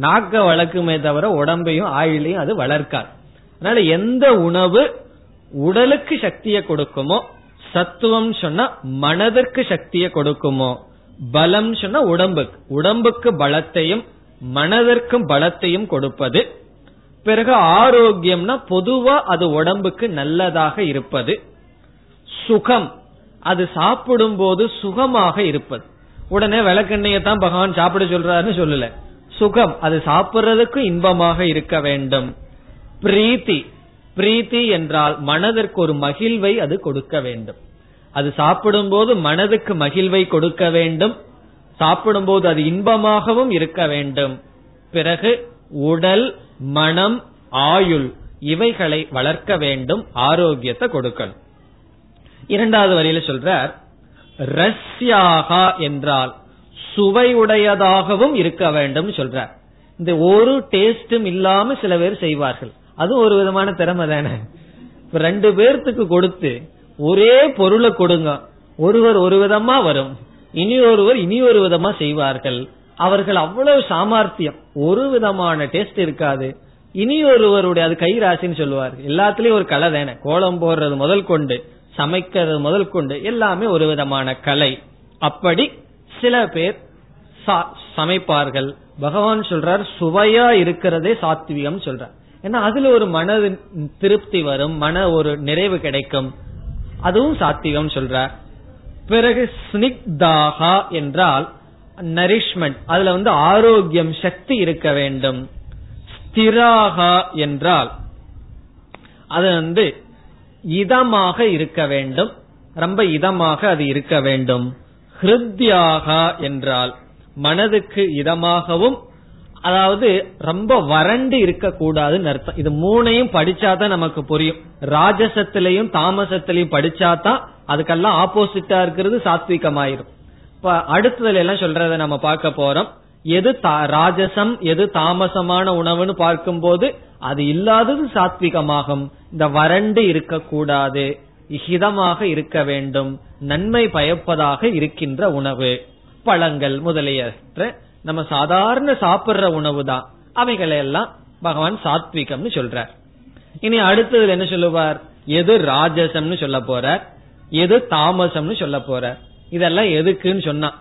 நாக்க வளர்க்குமே தவிர உடம்பையும் ஆயுளையும் அது வளர்க்காது. அதனால எந்த உணவு உடலுக்கு சக்தியை கொடுக்குமோ சத்துவம் சொன்னா மனதிற்கு சக்தியை கொடுக்குமோ பலம் சொன்னா உடம்புக்கு. உடம்புக்கு பலத்தையும் மனதிற்கும் பலத்தையும் கொடுப்பது. பிறகு ஆரோக்கியம்னா பொதுவா அது உடம்புக்கு நல்லதாக இருப்பது. சுகம். அது சாப்பிடும் போது சுகமாக இருப்பது. உடனே விளக்கெண்ணையை தான் பகவான் சாப்பிட சொல்றாருன்னு சொல்லல. சுகம் அது சாப்பிடுறதுக்கு இன்பமாக இருக்க வேண்டும். பிரீத்தி பிரீத்தி என்றால் மனதிற்கு ஒரு மகிழ்வை அது கொடுக்க வேண்டும். அது சாப்பிடும் போது மனதுக்கு மகிழ்வை கொடுக்க வேண்டும். சாப்பிடும் போது அது இன்பமாகவும் இருக்க வேண்டும். பிறகு உடல் மனம் ஆயுள் இவைகளை வளர்க்க வேண்டும் ஆரோக்கியத்தை கொடுக்கணும். இரண்டாவது வரியில சொல்றார் ரஸ்யாகா என்றால் சுவையுடையதாகவும் இருக்க வேண்டும் சொல்றார். இந்த ஒரு டேஸ்டும் இல்லாம சில பேர் செய்வார்கள். அது ஒரு விதமான திறமை தானே. ரெண்டு பேர்த்துக்கு கொடுத்து ஒரே பொருளை கொடுங்க. ஒருவர் ஒரு விதமா வரும். இனி ஒருவர் இனி ஒரு விதமா செய்வார்கள். அவர்கள் அவ்வளவு சாமர்த்தியம். ஒரு விதமான டேஸ்ட் இருக்காது. இனி ஒருவருடைய அது கை ராசின்னு சொல்லுவார். எல்லாத்துலயும் ஒரு கலை தானே. கோலம் போடுறது முதல் கொண்டு. சமைக்கிறது முதல் கொண்டு எல்லாமே ஒரு விதமான கலை. அப்படி சில பேர் சமைப்பார்கள். பகவான் சொல்றார் சுவையா இருக்கிறதே சாத்விகம் சொல்றார். ஏன்னா அதுல ஒரு மன திருப்தி வரும் மன ஒரு நிறைவு கிடைக்கும். அதுவும் சாத்விகம் சொல்றார். பிறகு ஸ்னிக்தாகா என்றால் நரிஷ்மெண்ட் அதுல வந்து ஆரோக்கியம் சக்தி இருக்க வேண்டும். ஸ்திராகா என்றால் அது வந்து இதமாக இருக்க வேண்டும். ரொம்ப இதமாக அது இருக்க வேண்டும். ஹிருத்யாகா என்றால் மனதுக்கு இதமாகவும் அதாவது ரொம்ப வறண்டு இருக்கக்கூடாதுன்னு அர்த்தம். இது மூணையும் படிச்சாதான் நமக்கு புரியும். ராஜசத்திலையும் தாமசத்திலையும் படிச்சாதான் அதுக்கெல்லாம் ஆப்போசிட்டா இருக்கிறது சாத்விகமாயிரும். இப்ப அடுத்ததுல எல்லாம் சொல்றத நம்ம பார்க்க போறோம். எது ராஜசம் எது தாமசமான உணவுன்னு பார்க்கும்போது அது இல்லாதது சாத்விகமாகும். இந்த வறண்டு இருக்கக்கூடாது. ஹிதமாக இருக்க வேண்டும். நன்மை பயப்பதாக இருக்கின்ற உணவு. பழங்கள் முதலியற்ற நம்ம சாதாரண சாப்பிடுற உணவு தான். அவைகளை எல்லாம் பகவான் சாத்விகம்னு சொல்றார். இனி அடுத்தது என்ன சொல்லுவார்? எது ராஜசம்னு சொல்ல போறார்? எது தாமசம்னு சொல்ல போறார்? இதெல்லாம் எதுக்குன்னு சொன்னா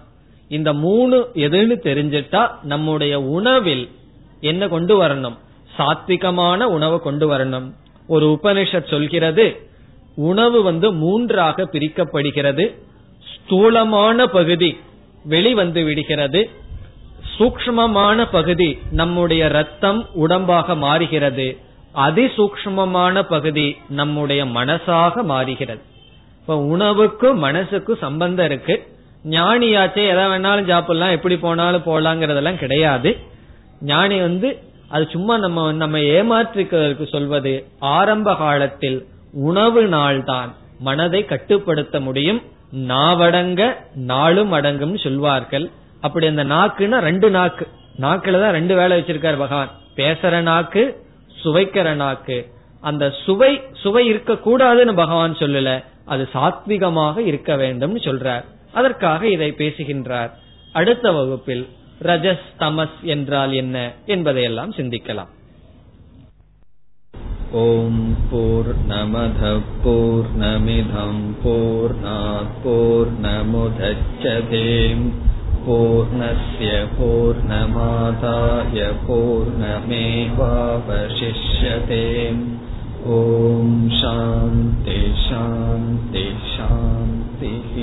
இந்த மூணு எதுன்னு தெரிஞ்சிட்டா நம்முடைய உணவில் என்ன கொண்டு வரணும்? சாத்விகமான உணவை கொண்டு வரணும். ஒரு உபனிஷத் சொல்கிறது உணவு வந்து மூன்றாக பிரிக்கப்படுகிறது. ஸ்தூலமான பகுதி வெளிவந்து விடுகிறது. சூக்மமான பகுதி நம்முடைய ரத்தம் உடம்பாக மாறுகிறது. அதிசூக்மமான பகுதி நம்முடைய மனசாக மாறுகிறது. இப்ப உணவுக்கும் மனசுக்கும் சம்பந்தம் இருக்கு. ஞானியாச்சே எதை வேணாலும் சாப்பிடலாம் எப்படி போனாலும் போலாங்கிறதெல்லாம் கிடையாது. ஞானி வந்து அது சும்மா நம்ம நம்ம ஏமாற்றிக்கிறதுக்கு சொல்வது ஆரம்ப காலத்தில் உணவு நாள்தான் மனதை கட்டுப்படுத்த முடியும் நாவடங்க நாளும் அடங்கும் சொல்வார்கள். அப்படி அந்த நாக்குன்னா ரெண்டு நாக்கு. நாக்குல தான் ரெண்டு வேலை வச்சிருக்காரு பகவான். பேசுற நாக்கு சுவைக்கிற நாக்கு. அந்த சுவை சுவை இருக்க கூடாதுன்னு பகவான் சொல்லல அது சாத்விகமாக இருக்க வேண்டும் சொல்றார். அதற்காக இதை பேசுகின்றார் அடுத்த வகுப்பில் ரஜஸ் தமஸ் என்றால் என்ன என்பதையெல்லாம் சிந்திக்கலாம் ஓம் போர் நமத போர் நமிதம் போர் போர் நமுதச்சதேம் पूर्णस्य पूर्णमादाय पूर्णमेवावशिष्यते ॐ शान्ति शान्ति शान्तिः